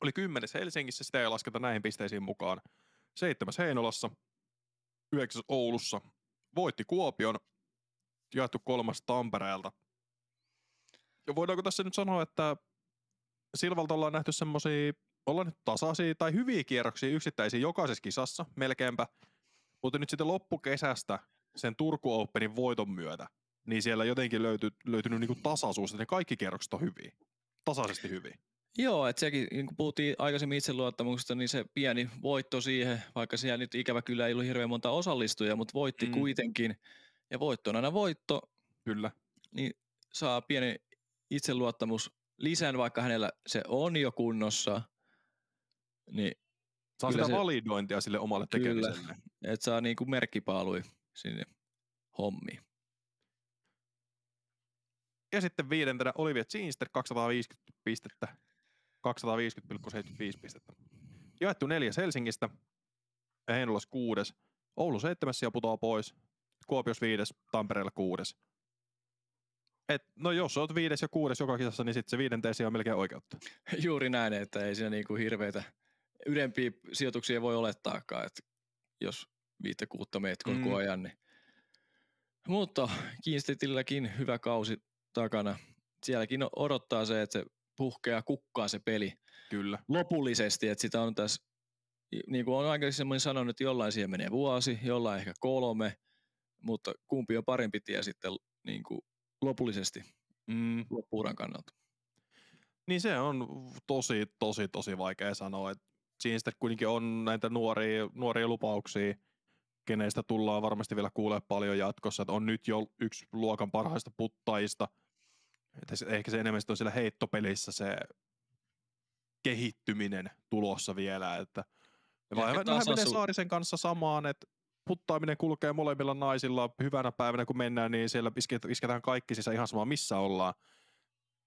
Oli kymmenes Helsingissä, sitä ei lasketa näihin pisteisiin mukaan. Seitsemäs Heinolassa, yhdeksäs Oulussa. Voitti Kuopion, jaettu kolmas Tampereelta. Ja voidaanko tässä nyt sanoa, että Silvalta ollaan nähty semmosia, ollaan nyt tasaisia tai hyviä kierroksia yksittäisiä jokaisessa kisassa melkeinpä. Mutta nyt sitten loppukesästä sen Turku Openin voiton myötä, niin siellä jotenkin löyty, löytynyt niinku tasaisuus, että ne kaikki kierrokset on hyviä. Tasaisesti hyviä. Joo, että sekin, niin kuin puhuttiin aikaisemmin itseluottamuksesta, niin se pieni voitto siihen, vaikka siellä nyt ikävä kyllä ei ollut hirveän monta osallistujaa, mutta voitti Mm. kuitenkin. Ja voitto on aina voitto, Kyllä. niin saa pieni itseluottamus lisän, vaikka hänellä se on jo kunnossa, niin Saa sitä se- validointia sille omalle Kyllä. tekemiselle. et saa niin kuin merkkipaalui sinne hommiin. Ja sitten viidentenä Olivia Ginster 250 pistettä. 250,75 pistettä. Jaettu neljäs Helsingistä. Heinolas kuudes. Oulu seitsemäs ja putoaa pois. Kuopios viides, Tampereella kuudes. Et, no jos oot viides ja kuudes joka kisassa, niin sitten se viidenteen sija on melkein oikeutta. Juuri näin, että ei siinä niin kuin hirveitä ydempiä sijoituksia voi olettaakaan, että jos viittä kuutta meet koko Mm. ajan. Niin. Mutta Kiinstetilläkin hyvä kausi takana. Sielläkin odottaa se, että se puhkeaa kukkaa se peli Kyllä. lopullisesti, että sitä on tässä, niin kuin on aikaisemmin sanonut, että jollain siihen menee vuosi, jollain ehkä kolme, mutta kumpi on parempi tie sitten niin kuin lopullisesti Mm. loppuuran kannalta. Niin se on tosi, tosi, tosi vaikea sanoa. Et siinä sitten kuitenkin on näitä nuoria, nuoria lupauksia, keneistä tullaan varmasti vielä kuulee paljon jatkossa. Et on nyt jo yksi luokan parhaista puttajista Että se, ehkä se enemmän on siellä heittopelissä se kehittyminen tulossa vielä, että ja Ehkä vähän, menee tasasu- Saarisen kanssa samaan, että puttaaminen kulkee molemmilla naisilla hyvänä päivänä, kun mennään, niin siellä isket- isketään kaikki sisään ihan sama, missä ollaan.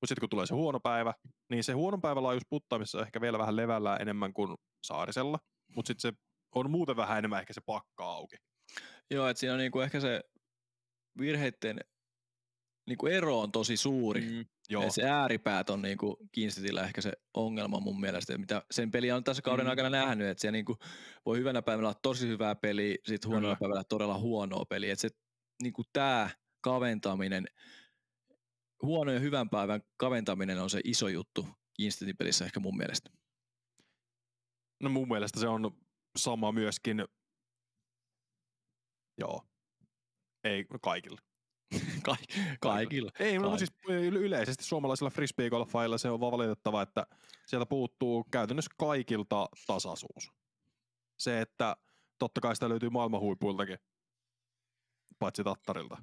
Mutta sitten kun tulee se huono päivä, niin se huono päivä laajuus puttaamisessa on ehkä vielä vähän levällään enemmän kuin Saarisella, mutta sitten se on muuten vähän enemmän ehkä se pakka auki. Joo, että siinä on niinku ehkä se virheiden niinku ero on tosi suuri. Mm. Joo, Et se ääripäät on niinku Kiinstitillä ehkä se ongelma mun mielestä, mitä sen peliä on tässä kauden Mm. aikana nähnyt, että se niinku voi hyvänä päivänä olla tosi hyvää peliä, sitten huonona Kyllä. päivänä todella huonoa peliä. Että se niinku tää kaventaminen, huono ja hyvän päivän kaventaminen on se iso juttu Kiinstitin pelissä ehkä mun mielestä. no mun mielestä se on sama myöskin, joo, ei kaikilla. Ka- kaikilla. Ei, Kai. siis y- yleisesti suomalaisilla frisbeegolfailla se on vaan valitettava, että sieltä puuttuu käytännössä kaikilta tasaisuus. Se, että totta kai sitä löytyy maailman huipuiltakin, paitsi Tattarilta.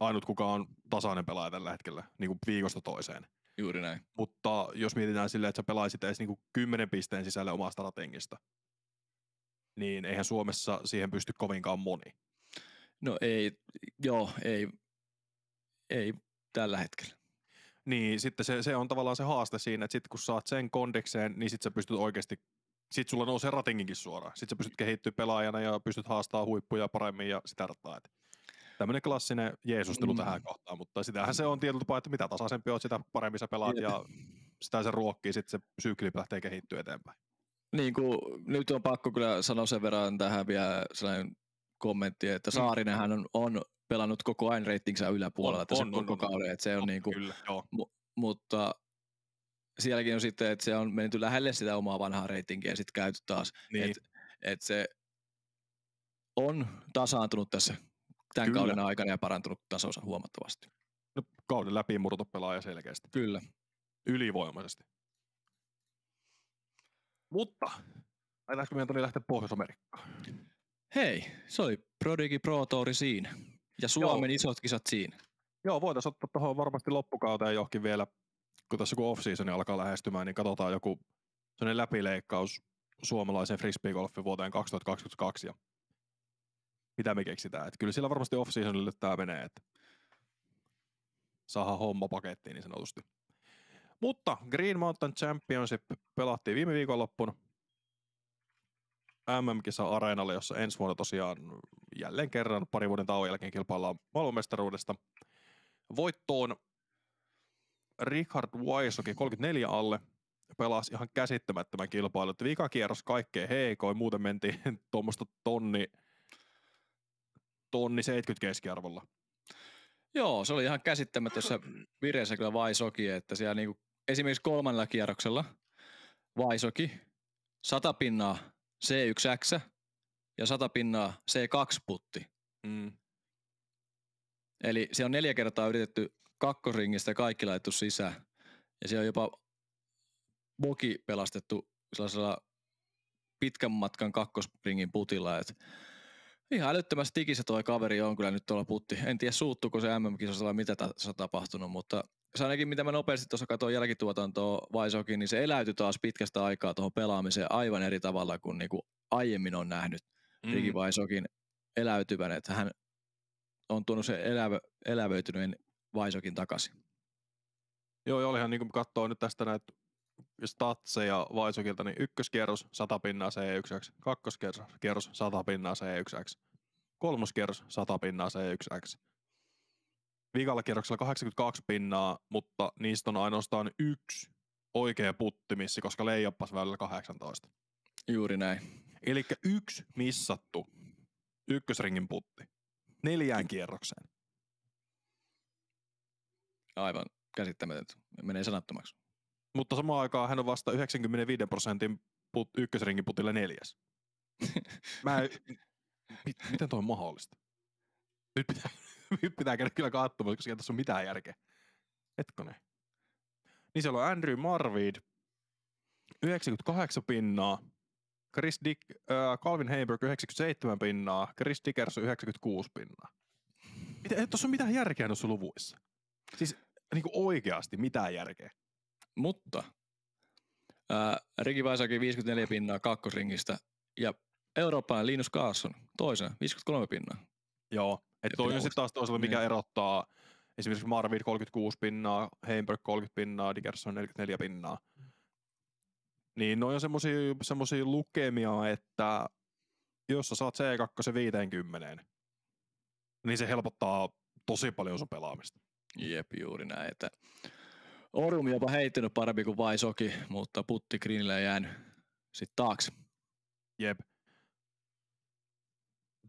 Ainut kuka on tasainen pelaaja tällä hetkellä, niin kuin viikosta toiseen. Juuri näin. Mutta jos mietitään silleen, että sä pelaisit edes niin kuin 10 pisteen sisälle omasta ratengista, niin eihän Suomessa siihen pysty kovinkaan moni. No ei, joo, ei, ei tällä hetkellä. Niin, sitten se, se on tavallaan se haaste siinä, että sitten kun saat sen kondikseen, niin sitten sä pystyt oikeasti, sitten sulla nousee ratinginkin suoraan. Sitten sä pystyt kehittyä pelaajana ja pystyt haastaa huippuja paremmin ja sitä rataa. Tämmöinen klassinen Jeesustelu Mm. tähän kohtaan, mutta sitähän se on tietyllä tapaa, että mitä tasaisempi oot, sitä paremmin sä pelaat Jep. ja sitä se ruokkii, sitten se sykli lähtee kehittyä eteenpäin. Niin kuin, nyt on pakko kyllä sanoa sen verran tähän vielä sellainen kommentti, että Mm. Saarinenhän on, on pelannut koko ajan ratingsa yläpuolella On, tässä on, koko on, on. kauden, että se on niin kuin, Kyllä, joo. mutta sielläkin on sitten, että se on menty lähelle sitä omaa vanhaa ratingia ja sitten käyty taas, Niin. että et se on tasaantunut tässä tämän Kyllä. kauden aikana ja parantunut tasonsa huomattavasti. No, kauden läpi pelaaja selkeästi. Kyllä. Ylivoimaisesti. Mutta, ainaisiko meidän Toni lähteä Pohjois-Amerikkaan? Hei, se oli Prodigy Pro Touri siinä ja Suomen Joo. isot kisat siinä. Joo, voitaisiin ottaa tuohon varmasti loppukauteen johonkin vielä, kun tässä kun off-season alkaa lähestymään, niin katsotaan joku sellainen läpileikkaus suomalaisen frisbeegolfin vuoteen 2022 ja mitä me keksitään. Et kyllä sillä varmasti off-seasonille tämä menee, että saadaan homma pakettiin niin sanotusti. Mutta Green Mountain Championship pelattiin viime viikonloppuna MM-kisa Areenalle, jossa ensi vuonna tosiaan jälleen kerran parin vuoden tauon jälkeen kilpaillaan maailmanmestaruudesta. Voittoon Richard Waisoki 34 alle pelasi ihan käsittämättömän kilpailun. Vika kierros kaikkein heikoin, muuten mentiin tuommoista tonni, tonni 70 keskiarvolla. Joo, se oli ihan käsittämättössä vireessä kyllä Vaisoki, että siellä niinku, esimerkiksi kolmannella kierroksella Vaisoki 100 pinnaa C1X ja 100 pinnaa C2-putti. Mm. Eli se on neljä kertaa yritetty kakkosringistä ja kaikki laitettu sisään. Ja se on jopa boki pelastettu sellaisella pitkän matkan kakkosringin putilla. Et ihan älyttömästi tikissä toi kaveri on kyllä nyt tuolla putti. En tiedä suuttuuko se MM-kisossa vai mitä tässä on tapahtunut, mutta se ainakin mitä mä nopeasti tuossa katsoin jälkituotantoa Vaisokin, niin se eläytyi taas pitkästä aikaa tuohon pelaamiseen aivan eri tavalla kuin niinku aiemmin on nähnyt Mm. Riki Vaisokin eläytyvän, että hän on tuonut sen elävö, elävöityneen Vaisokin takaisin. Joo, ja olihan niin kuin katsoo nyt tästä näitä statseja Vaisokilta, niin ykköskierros 100 pinnaa C1X, kakkoskierros kierros 100 pinnaa C1X, kolmoskierros 100 pinnaa C1X. Viikalla kierroksella 82 pinnaa, mutta niistä on ainoastaan yksi oikea puttimissi, koska leijappas välillä 18. Juuri näin. Eli yksi missattu ykkösringin putti neljään kierrokseen. Aivan käsittämätöntä. Menee sanattomaksi. Mutta samaan aikaan hän on vasta 95 prosentin put, ykkösringin putille neljäs. Mä en, mit, miten toi on mahdollista? Nyt pitää, pitää käydä kyllä katsomaan, koska ei tässä on mitään järkeä. Hetkonen. Niin siellä on Andrew Marvid, 98 pinnaa, Chris Dick, äh, Calvin Heiberg 97 pinnaa, Chris Dickerson 96 pinnaa. Miten, ei tuossa ole mitään järkeä noissa luvuissa. Siis niinku oikeasti mitään järkeä. Mutta ää, Riki Vaisaki 54 pinnaa kakkosringistä ja eurooppalainen Linus Carlson toisena 53 pinnaa. Joo, että toi on sitten taas toisella, mikä Niin. erottaa esimerkiksi Marvid 36 pinnaa, Heimberg 30 pinnaa, Dickerson 44 pinnaa. Niin noi on semmosia, semmosia lukemia, että jos sä saat C2 50, niin se helpottaa tosi paljon sun pelaamista. Jep, juuri näin. Että Orumi jopa heittänyt parempi kuin Vaisoki, mutta putti Greenille jäänyt sitten taakse. Jep.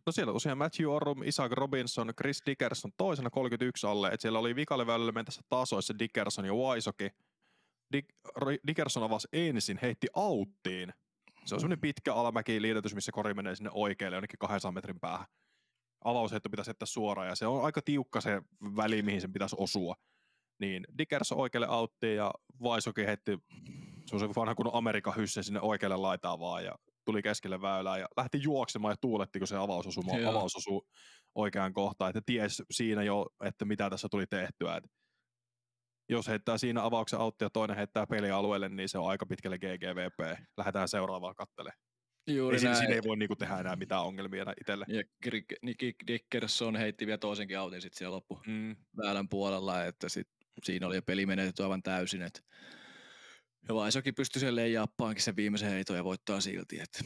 No siellä tosiaan Matthew Orrum, Isaac Robinson, Chris Dickerson toisena 31 alle. Et siellä oli vikaleväylällä mentässä tasoissa Dickerson ja Waisoki. Dick, Dickerson avasi ensin, heitti auttiin. Se on semmoinen pitkä alamäki liitetys, missä kori menee sinne oikealle jonnekin 200 metrin päähän. Avausheitto pitäisi jättää suoraan ja se on aika tiukka se väli, mihin sen pitäisi osua. Niin Dickerson oikealle auttiin ja Waisoki heitti semmoisen vanhan kunnon Amerikan hysse sinne oikealle laitaan vaan ja tuli keskelle väylää ja lähti juoksemaan ja tuuletti, kun se avaus osui, Joo. avaus osui oikeaan kohtaan. Että ties siinä jo, että mitä tässä tuli tehtyä. Et jos heittää siinä avauksen autti ja toinen heittää pelialueelle, niin se on aika pitkälle GGVP. Lähdetään seuraavaan kattele. Juuri Ei, siinä, näin. siinä ei voi niinku tehdä enää mitään ongelmia enää itselle. Ja Nicky Dickerson heitti vielä toisenkin autin sitten siellä loppu Mm. väylän puolella, että sit siinä oli jo peli menetetty aivan täysin. Et ja Vaisoki pystyi sen leijappaankin sen viimeisen heiton ja voittaa silti. Et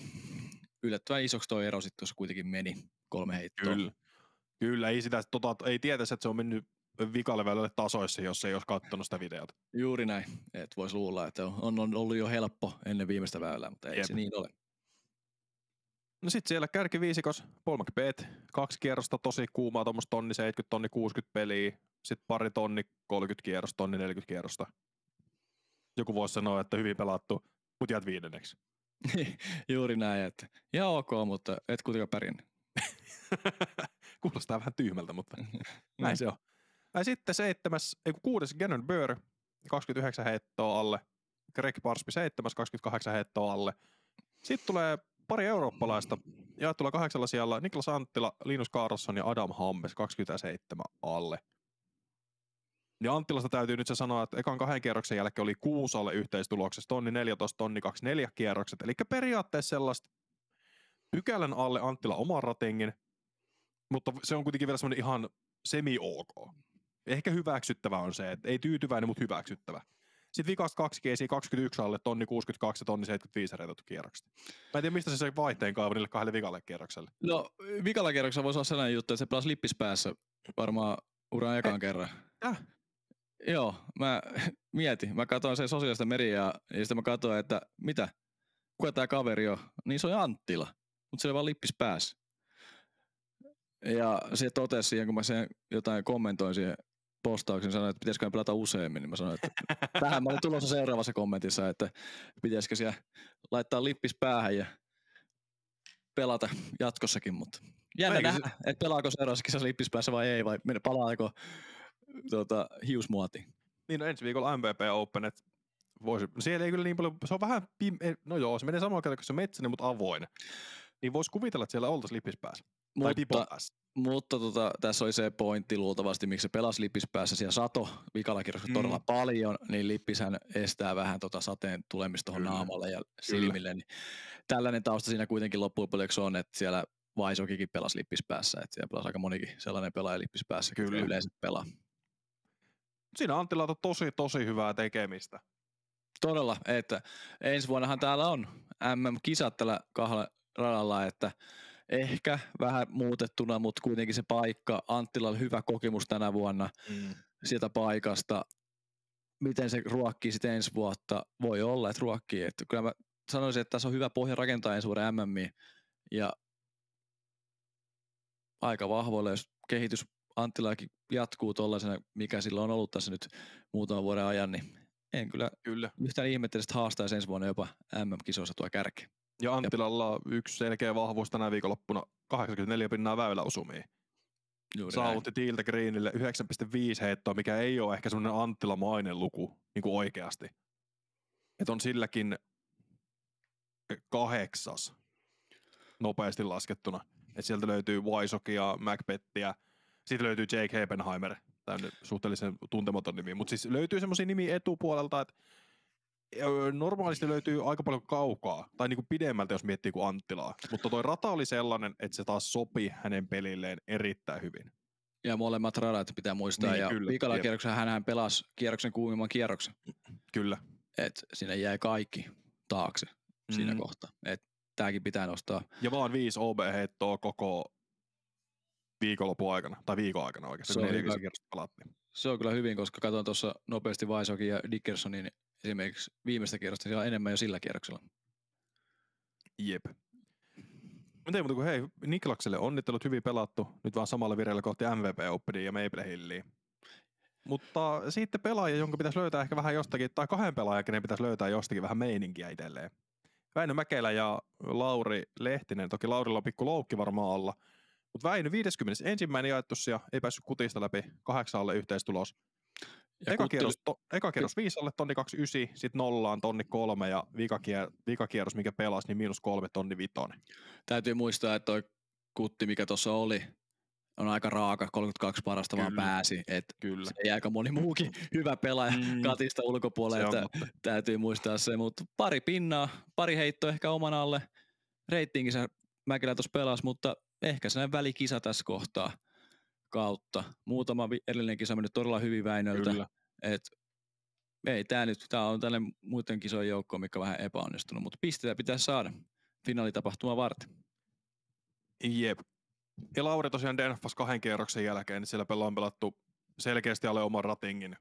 yllättävän isoksi tuo ero sitten tuossa kuitenkin meni. Kolme heittoa. Kyllä. Kyllä, ei, sitä, tota, ei tietäisi, että se on mennyt vikalle väylälle tasoissa, jos ei olisi katsonut sitä videota. Juuri näin. Et voisi luulla, että on, on ollut jo helppo ennen viimeistä väylää, mutta ei Jep. se niin ole. No sitten siellä kärkiviisikos Paul McBeth, kaksi kierrosta tosi kuumaa, tuommoista tonni 70, tonni 60 peliä, sitten pari tonni 30 kierrosta, tonni 40 kierrosta. Joku voisi sanoa, että hyvin pelattu, mutta jäät viidenneksi. Juuri näin, että ihan ok, mutta et kuitenkaan pärjännyt. Kuulostaa vähän tyhmältä, mutta näin se on. Ja sitten seitsemäs, ei kun kuudes Gannon Burr, 29 heittoa alle. Greg Parsby seitsemäs, 28 heittoa alle. Sitten tulee pari eurooppalaista jaettuna kahdeksalla sijalla Niklas Anttila, Linus Carlson ja Adam Hammes 27 alle. Ja Anttilasta täytyy nyt se sanoa, että ekan kahden kierroksen jälkeen oli kuusi alle yhteistuloksessa, tonni 14, tonni 24 kierrokset. Eli periaatteessa sellaista pykälän alle Anttila oman ratingin, mutta se on kuitenkin vielä semmoinen ihan semi-ok. Ehkä hyväksyttävä on se, että ei tyytyväinen, mutta hyväksyttävä. Sitten vikasta kaksi keisiä 21 alle, tonni 62 ja tonni 75 reitattu kierrokset. Mä en tiedä, mistä se se vaihteen kaivo niille kahdelle vikalle kierrokselle. No, vikalla kierroksella voisi olla sellainen juttu, että se pelasi lippis päässä varmaan uran ekan kerran. Äh? Joo, mä mietin. Mä katsoin sen sosiaalista mediaa ja sitten mä katsoin, että mitä, kuka tämä kaveri on? Niin se on Anttila, mutta se vaan lippis päässä. Ja se totesi siihen, kun mä sen jotain kommentoin siihen postauksen, sanoin, että pitäisikö pelata useammin, niin mä sanoin, että tähän mä olin tulossa seuraavassa kommentissa, että pitäisikö siellä laittaa lippis päähän ja pelata jatkossakin, mutta jännä nähdä, että pelaako seuraavassa kisassa lippis päässä vai ei, vai palaako tuota, hiusmuoti. Niin no ensi viikolla MVP Open, että voisi, no siellä ei kyllä niin paljon, se on vähän, pim, ei- no joo, se menee samalla kertaa kuin se metsäinen, mutta avoin. Niin voisi kuvitella, että siellä oltaisiin lipispäässä. Tai pipo Mutta, mutta tota, tässä oli se pointti luultavasti, miksi se pelasi lippis päässä siellä sato vikalla Mm. todella paljon, niin lippishän estää vähän tota sateen tulemista tuohon naamalle ja silmille. Niin tällainen tausta siinä kuitenkin loppujen lopuksi on, että siellä Vaisokikin pelasi lippis päässä, että siellä pelasi aika monikin sellainen pelaaja lippis päässä, kyllä Kyllä. yleensä pelaa. Siinä Anttila on tosi, tosi hyvää tekemistä. Todella, että ensi vuonnahan täällä on MM-kisat tällä kahdella radalla, että ehkä vähän muutettuna, mutta kuitenkin se paikka, Anttilalla hyvä kokemus tänä vuonna Mm. sieltä paikasta. Miten se ruokkii sitten ensi vuotta? Voi olla, että ruokkii. Että kyllä mä sanoisin, että tässä on hyvä pohja rakentaa ensi vuoden MM ja aika vahvoille, jos kehitys Anttilakin jatkuu tuollaisena, mikä sillä on ollut tässä nyt muutaman vuoden ajan, niin en kyllä Kyllä. yhtään ihmettele, että haastaisi ensi vuonna jopa MM-kisoissa tuo kärki. Ja Anttilalla on yksi selkeä vahvuus tänä viikonloppuna 84 pinnaa väyläosumia. Juuri. Saavutti Tiiltä Greenille 9,5 heittoa, mikä ei ole ehkä semmoinen Anttilamainen luku niin kuin oikeasti. Että on silläkin kahdeksas nopeasti laskettuna. Et sieltä löytyy Waisokia, Macbettiä, sitten löytyy Jake Hebenheimer nyt suhteellisen tuntematon nimi, mutta siis löytyy semmoisia nimi etupuolelta, että normaalisti löytyy aika paljon kaukaa, tai niinku pidemmältä, jos miettii kuin Anttilaa. Mutta toi rata oli sellainen, että se taas sopi hänen pelilleen erittäin hyvin. Ja molemmat radat pitää muistaa. Niin, ja kyllä, viikalla kierroksella hän pelasi kierroksen kuumimman kierroksen. Kyllä. Et sinne jäi kaikki taakse mm. siinä kohtaa. Et tääkin pitää nostaa. Ja vaan viisi OB-heittoa koko viikonlopun aikana, tai viikon aikana oikeasti, Se kun kierrosta pelattiin. Se on kyllä hyvin, koska katson tuossa nopeasti Vaisokin ja Dickersonin esimerkiksi viimeistä kierrosta, niin on enemmän jo sillä kierroksella. Jep. Ei muuta kuin hei, Niklakselle onnittelut hyvin pelattu. Nyt vaan samalla vireellä kohti MVP Openia ja Maple Hilliä. Mutta sitten pelaaja, jonka pitäisi löytää ehkä vähän jostakin, tai kahden pelaajan, kenen pitäisi löytää jostakin vähän meininkiä itselleen. Väinö Mäkelä ja Lauri Lehtinen. Toki Laurilla on pikku loukki varmaan alla. Mutta Väinö 51. jaettu ja ei päässyt kutista läpi kahdeksaalle yhteistulos. Ja Eka Kutti kierros, to, eka kierros viisalle tonni 29, sitten nollaan tonni kolme ja vikakier, vikakierros, mikä pelasi, niin miinus kolme tonni vitonen. Täytyy muistaa, että toi kutti, mikä tuossa oli, on aika raaka, 32 parasta vaan Kyllä. pääsi. Et Kyllä. se ei aika moni muukin hyvä pelaaja Mm. katista totta. täytyy muistaa se, mutta pari pinnaa, pari heittoa ehkä oman alle. Reitingissä Mäkelä tuossa pelasi, mutta ehkä sellainen välikisa tässä kohtaa kautta. Muutama edellinen kisa mennyt todella hyvin Väinöltä. Kyllä. Et ei tää nyt, tää on tälle muiden kisojen joukko, mikä on vähän epäonnistunut, mutta pisteitä pitäisi saada finaalitapahtumaa varten. Jep. Ja Lauri tosiaan Denfas kahden kierroksen jälkeen, niin siellä on pelattu selkeästi alle oman ratingin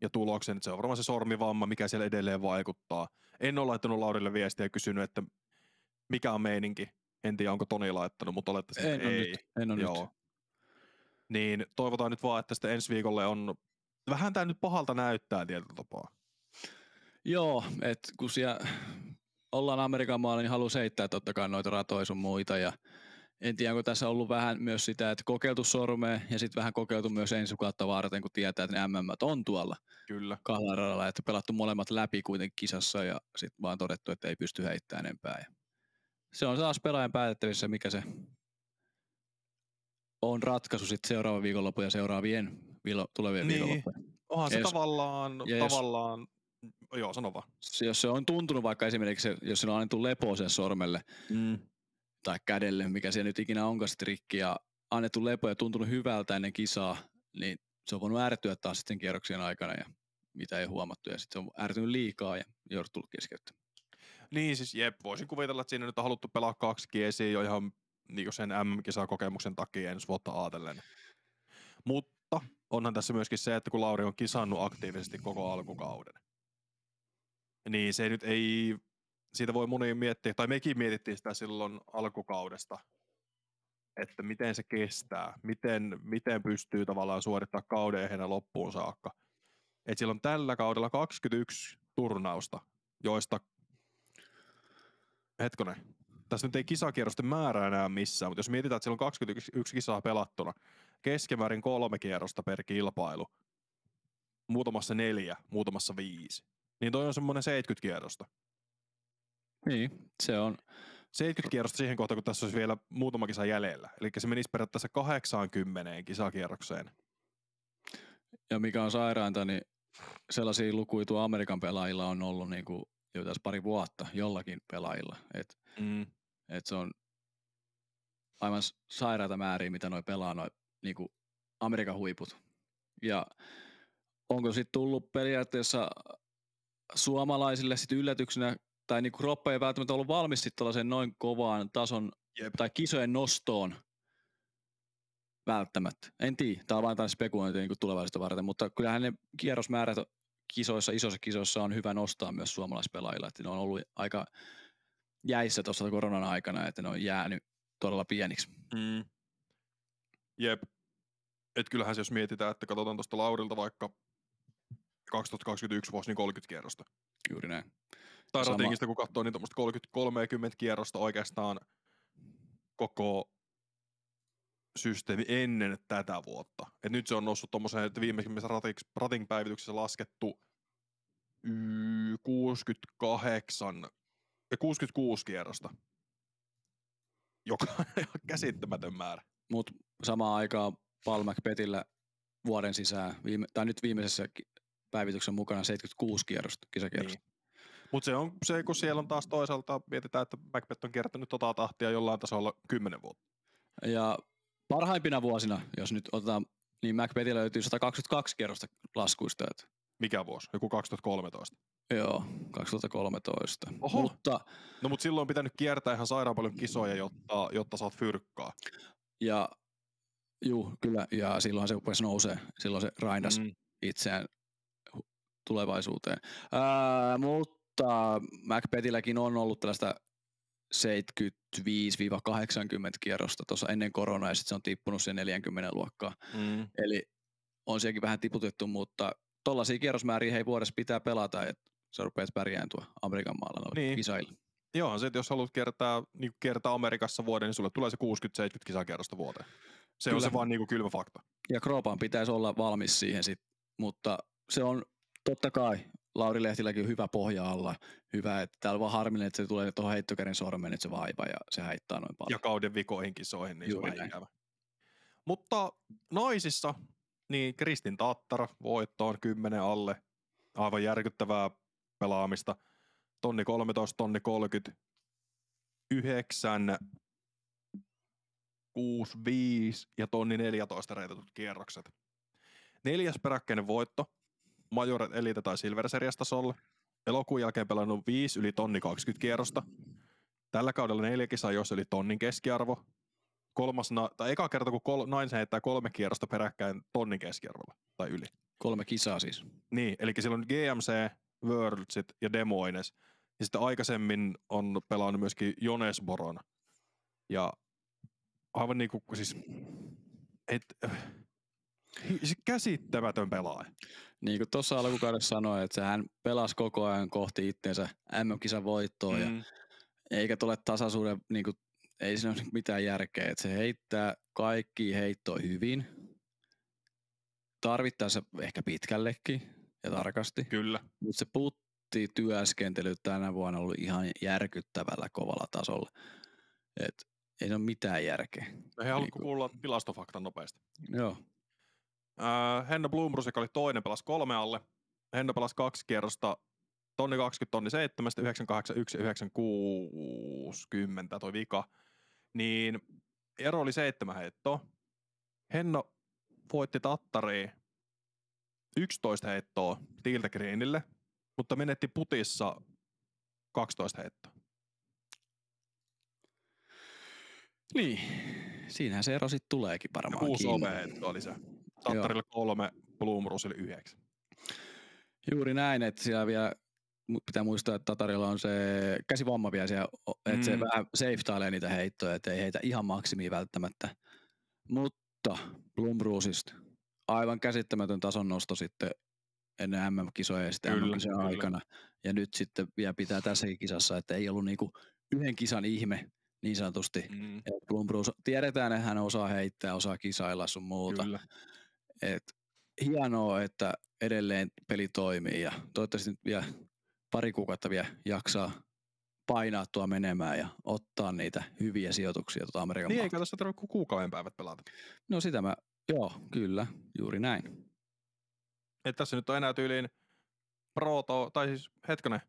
ja tuloksen. Se on varmaan se sormivamma, mikä siellä edelleen vaikuttaa. En ole laittanut Laurille viestiä ja kysynyt, että mikä on meininki. En tiedä, onko Toni laittanut, mutta olettaisin, En että ole ei. nyt, en ole Joo. nyt. Niin toivotaan nyt vaan, että sitten ensi viikolle on... Vähän tämä nyt pahalta näyttää tietyllä tapaa. Joo, että kun siellä ollaan Amerikan maalla, niin haluaa heittää totta kai noita ratoja sun muita. Ja en tiedä, onko tässä ollut vähän myös sitä, että kokeiltu sormea ja sitten vähän kokeiltu myös ensi kautta varten, kun tietää, että ne MM on tuolla Kyllä. kahdella radalla, että pelattu molemmat läpi kuitenkin kisassa ja sitten vaan todettu, että ei pysty heittämään enempää. Ja se on taas pelaajan päätettävissä, mikä se on ratkaisu sitten seuraava viikonloppu ja seuraavien viilo- tulevien Niin. viikonloppujen. Onhan se Ja jos- tavallaan, ja jos- tavallaan... Joo, sano vaan. Se- Jos se on tuntunut vaikka esimerkiksi, se- jos sillä on annettu lepo sen sormelle, Mm. tai kädelle, mikä se nyt ikinä onkaan sitten rikki, ja annettu lepo ja tuntunut hyvältä ennen kisaa, niin se on voinut ärtyä taas sitten kierroksien aikana, ja mitä ei huomattu, ja sitten se on ärtynyt liikaa ja jouduttu keskeyttämään. Niin siis jep, voisin kuvitella, että siinä nyt on haluttu pelaa kaksi esiin jo ihan niin sen MM-kisakokemuksen takia ensi vuotta ajatellen. Mutta onhan tässä myöskin se, että kun Lauri on kisannut aktiivisesti koko alkukauden, niin se nyt ei, siitä voi moni miettiä, tai mekin mietittiin sitä silloin alkukaudesta, että miten se kestää, miten, miten pystyy tavallaan suorittamaan kauden ehjänä loppuun saakka. Et on tällä kaudella 21 turnausta, joista hetkonen, tässä nyt ei kisakierrosten määrää enää missään, mutta jos mietitään, että siellä on 21 kisaa pelattuna, keskimäärin kolme kierrosta per kilpailu, muutamassa neljä, muutamassa viisi, niin toi on semmoinen 70 kierrosta. Niin, se on, 70 kierrosta siihen kohtaan, kun tässä olisi vielä muutama kisa jäljellä. Eli se menisi periaatteessa 80 kisakierrokseen. ja mikä on sairainta, niin sellaisia lukuja tuo Amerikan pelaajilla on ollut niin kuin jo tässä pari vuotta jollakin pelaajilla. Et, Mm. et se on aivan sairaita määriä, mitä noi pelaa noi niin kuin Amerikan huiput. Ja onko sitten tullut periaatteessa suomalaisille sit yllätyksenä, tai niin kroppa ei välttämättä ollut valmis sit tällaisen noin kovaan tason Jep. tai kisojen nostoon välttämättä. En tiedä, tämä on vain tällainen spekulointi niin tulevaisuutta varten, mutta kyllähän ne kierrosmäärät kisoissa, isoissa kisoissa on hyvä nostaa myös suomalaispelaajilla, että ne on ollut aika jäissä tuossa koronan aikana, että ne on jäänyt todella pieniksi. Mm. Jep. Et kyllähän se, jos mietitään, että katsotaan tuosta Laurilta vaikka 2021 vuosi, niin 30 kierrosta. Juuri näin. Tai Sama- ratingista kun katsoo, niin tuommoista 30-30 kierrosta oikeastaan koko systeemi ennen tätä vuotta. Et nyt se on noussut tuommoiseen, että viimeisimmässä rating, rating-päivityksessä laskettu y- 68, ja 66 kierrosta. Joka on käsittämätön määrä. Mutta samaan aikaan Paul McBethillä vuoden sisään, viime, tai nyt viimeisessä päivityksen mukana 76 kierrosta, kisakierrosta. Niin. Mutta se on se, kun siellä on taas toisaalta, mietitään, että Macbeth on kiertänyt tota tahtia jollain tasolla 10 vuotta. Ja parhaimpina vuosina, jos nyt otetaan, niin Macbethillä löytyy 122 kierrosta laskuista. Että Mikä vuosi? Joku 2013? Joo, 2013. Oho. Mutta, no mutta silloin on pitänyt kiertää ihan sairaan paljon kisoja, jotta, jotta saat fyrkkaa. Ja juu, kyllä, ja silloin se rupesi nousee. Silloin se raindas mm. itseään tulevaisuuteen. Ää, mutta Macbethilläkin on ollut tällaista 75-80 kierrosta tuossa ennen koronaa ja sitten se on tippunut sen 40 luokkaa. Mm. Eli on sielläkin vähän tiputettu, mutta tollaisia kierrosmääriä hei vuodessa pitää pelata, että sä rupeat pärjään tuo Amerikan maalla niin. kisailla. Joo, se, että jos haluat kiertää, niin kiertää Amerikassa vuoden, niin sulle tulee se 60-70 kisakierrosta vuoteen. Se Kyllä. on se vaan niin kuin kylmä fakta. Ja Kropan pitäisi olla valmis siihen sit, mutta se on totta kai Lauri Lehtilläkin hyvä pohja alla. Hyvä, että täällä on vaan harmillinen, että se tulee tuohon heittokäden sormen, että se vaiva ja se haittaa noin paljon. Ja kauden vikoihin kisoihin, niin Juuri se on ikävä. Mutta naisissa, niin Kristin Tattara voittoon 10 alle. Aivan järkyttävää pelaamista. Tonni 13, tonni 30, 9, 6, 5 ja tonni 14 reitatut kierrokset. Neljäs peräkkäinen voitto Majoret Elite tai Silver Series tasolle. Elokuun jälkeen pelannut 5 yli tonni 20 kierrosta. Tällä kaudella neljä kisaa, jos oli tonnin keskiarvo. Kolmas, tai eka kerta, kun kol, nainen heittää kolme kierrosta peräkkäin tonnin keskiarvolla tai yli. Kolme kisaa siis. Niin, eli silloin GMC, Worldsit ja Demoines. Ja sitten aikaisemmin on pelannut myöskin Jonesboron. Ja aivan niin kuin siis, et, käsittämätön pelaaja. Niin kuin tuossa alkukaudessa sanoi, että hän pelasi koko ajan kohti itseensä MM-kisan voittoa mm. ja eikä tule tasaisuuden, niin kuin, ei siinä ole mitään järkeä, että se heittää kaikki heittoa hyvin, tarvittaessa ehkä pitkällekin ja tarkasti. Kyllä. Mutta se putti työskentely tänä vuonna ollut ihan järkyttävällä kovalla tasolla. Et ei ole mitään järkeä. He niin kuulla tilastofaktan nopeasti. Joo. Äh, Henno Blumrus, joka oli toinen, pelasi kolme alle. Henno pelasi kaksi kierrosta, tonni 20, tonni 7, 981 ja 960 toi vika. Niin ero oli seitsemän heittoa. Henno voitti Tattariin 11 heittoa Tiltä Greenille, mutta menetti putissa 12 heittoa. Niin, siinähän se ero sitten tuleekin varmaan. Kuusi heittoa oli se. Tattarille kolme, Blumrusille yhdeksän. Juuri näin, että siellä vielä pitää muistaa, että Tatarilla on se käsivamma vielä siellä, että mm. se vähän seiftailee niitä heittoja, että ei heitä ihan maksimia välttämättä. Mutta Blumrusista aivan käsittämätön tason nosto sitten ennen MM-kisoja ja sitten mm aikana. Ja nyt sitten vielä pitää tässäkin kisassa, että ei ollut niinku yhden kisan ihme niin sanotusti. Mm. Blumbrus, tiedetään, että hän osaa heittää, osaa kisailla sun muuta. Kyllä. Et hienoa, että edelleen peli toimii ja toivottavasti nyt vielä pari kuukautta vielä jaksaa painaa tuo menemään ja ottaa niitä hyviä sijoituksia tuota Amerikan Niin, eikä tässä tarvitse kuukauden päivät pelata. No sitä mä, joo, kyllä, juuri näin. Et tässä nyt on enää tyyliin Proto, tai siis hetkinen,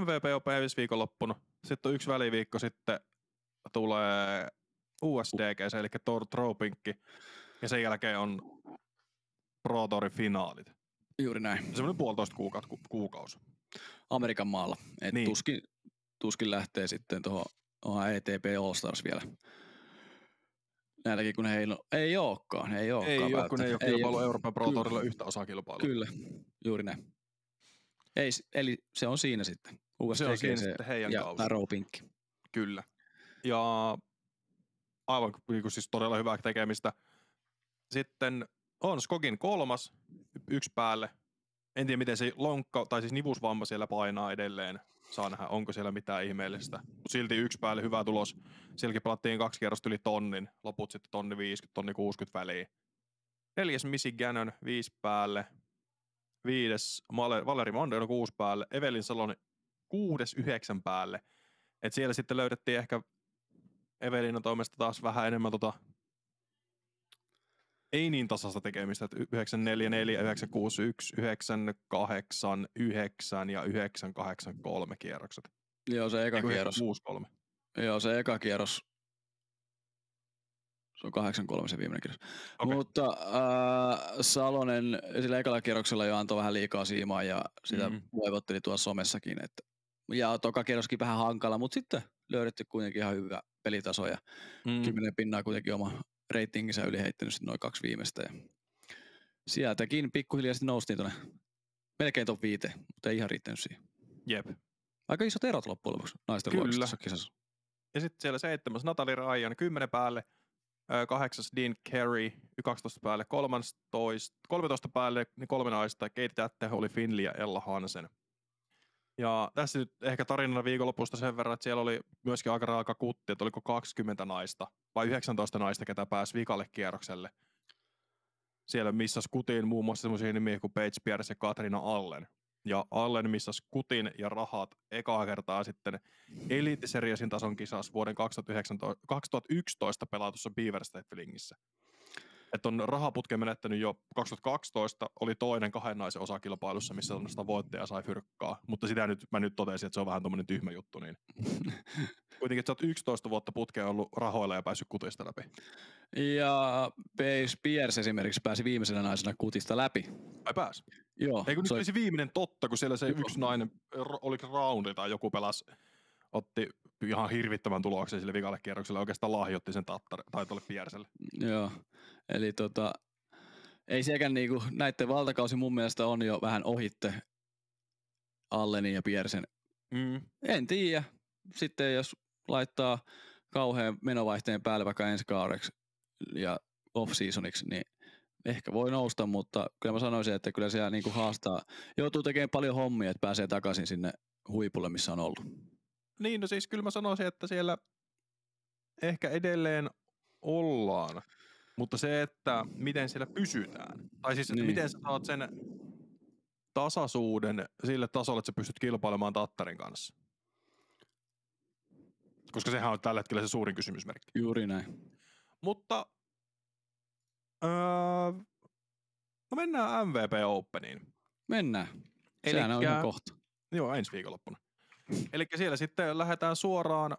MVP on päivissä viikonloppuna. Sitten on yksi väliviikko, sitten tulee USDG, eli Tor Tropinkki. Ja sen jälkeen on Pro Tourin finaalit. Juuri näin. Semmoinen puolitoista kuukautta, ku, kuukausi. Amerikan maalla. Et niin. tuskin, tuskin lähtee sitten tuohon ETP All Stars vielä. Näilläkin kun ei, no, ei olekaan. Ei, olekaan ei ole, kun ei ole kilpailu ei Euroopan Pro Tourilla yhtä osaa kilpailua. Kyllä, juuri näin. Ei, eli se on siinä sitten. USTG se on siinä se, sitten heidän ja Pinkki. Kyllä. Ja aivan niin kuin siis todella hyvää tekemistä. Sitten on Skogin kolmas, yksi päälle. En tiedä, miten se lonkka, tai siis nivusvamma siellä painaa edelleen. Saa nähdä, onko siellä mitään ihmeellistä. Silti yksi päälle hyvä tulos. Sielläkin pelattiin kaksi kierrosta yli tonnin. Loput sitten tonni 50, tonni 60 väliin. Neljäs Missy Gannon, viisi päälle. Viides Valeri Mondeno, kuusi päälle. Evelin Saloni, kuudes, yhdeksän päälle. Et siellä sitten löydettiin ehkä Evelinan toimesta taas vähän enemmän tota ei niin tasasta tekemistä, että 944, 961, 989 ja 983 kierrokset. Joo, se eka kierros. 963. Joo, se eka kierros. Se on 8-3 se viimeinen kierros. Okay. Mutta äh, Salonen sillä ekalla kierroksella jo antoi vähän liikaa siimaa ja sitä mm. voivotteli tuossa somessakin. Että, ja toka kierroskin vähän hankala, mutta sitten löydetty kuitenkin ihan hyvä pelitaso ja Mm. kymmenen pinnaa kuitenkin oma ratinginsa yli heittänyt sitten noin kaksi viimeistä. Ja sieltäkin pikkuhiljaa sitten noustiin tuonne melkein top viiteen, mutta ei ihan riittänyt siihen. Jep. Aika isot erot loppujen lopuksi naisten Kyllä. kisassa. Ja sitten siellä seitsemäs Natalie Ryan, 10 päälle. Kahdeksas Dean Carey, 12 päälle. 13, 13 päälle, niin kolme naista. Kate Tätte, oli Finley ja Ella Hansen. Ja tässä nyt ehkä tarinana viikonlopusta sen verran, että siellä oli myöskin aika raaka kutti, että oliko 20 naista vai 19 naista, ketä pääsi vikalle kierrokselle. Siellä missas kutiin muun muassa sellaisia nimiä kuin Paige Pierce ja Katrina Allen. Ja Allen missas kutin ja rahat ekaa kertaa sitten Elite Seriesin tason kisas vuoden 2019, 2011 pelatussa Beaver Statefilingissä. Että on rahaputken menettänyt jo 2012, oli toinen kahden naisen osakilpailussa, missä on sitä voittaja sai fyrkkaa. Mutta sitä nyt, mä nyt totesin, että se on vähän tommonen tyhmä juttu. Niin. Kuitenkin, että sä oot 11 vuotta putkeen ollut rahoilla ja päässyt kutista läpi. Ja Paige Pierce esimerkiksi pääsi viimeisenä naisena kutista läpi. Ai pääs. Joo, Eikö nyt se oli- viimeinen totta, kun siellä se Joo. yksi nainen, oliko roundi tai joku pelas, otti ihan hirvittävän tuloksen sille vikalle kierrokselle, oikeastaan lahjoitti sen tattare, tai tuolle Pierselle. Joo, eli tota, ei sielläkään niinku, näiden valtakausi mun mielestä on jo vähän ohitte Allenin ja Piersen. Mm. En tiedä. Sitten jos laittaa kauhean menovaihteen päälle vaikka ensi kaudeksi ja off-seasoniksi, niin ehkä voi nousta, mutta kyllä mä sanoisin, että kyllä siellä niinku haastaa. Joutuu tekemään paljon hommia, että pääsee takaisin sinne huipulle, missä on ollut. Niin, no siis kyllä mä sanoisin, että siellä ehkä edelleen ollaan, mutta se, että miten siellä pysytään, tai siis Niin. miten sä saat sen tasaisuuden sille tasolle, että sä pystyt kilpailemaan Tattarin kanssa. Koska sehän on tällä hetkellä se suurin kysymysmerkki. Juuri näin. Mutta öö, no mennään MVP Openiin. Mennään. Sehän on Elikkä- ihan kohta. Joo, ensi viikonloppuna. Eli siellä sitten lähdetään suoraan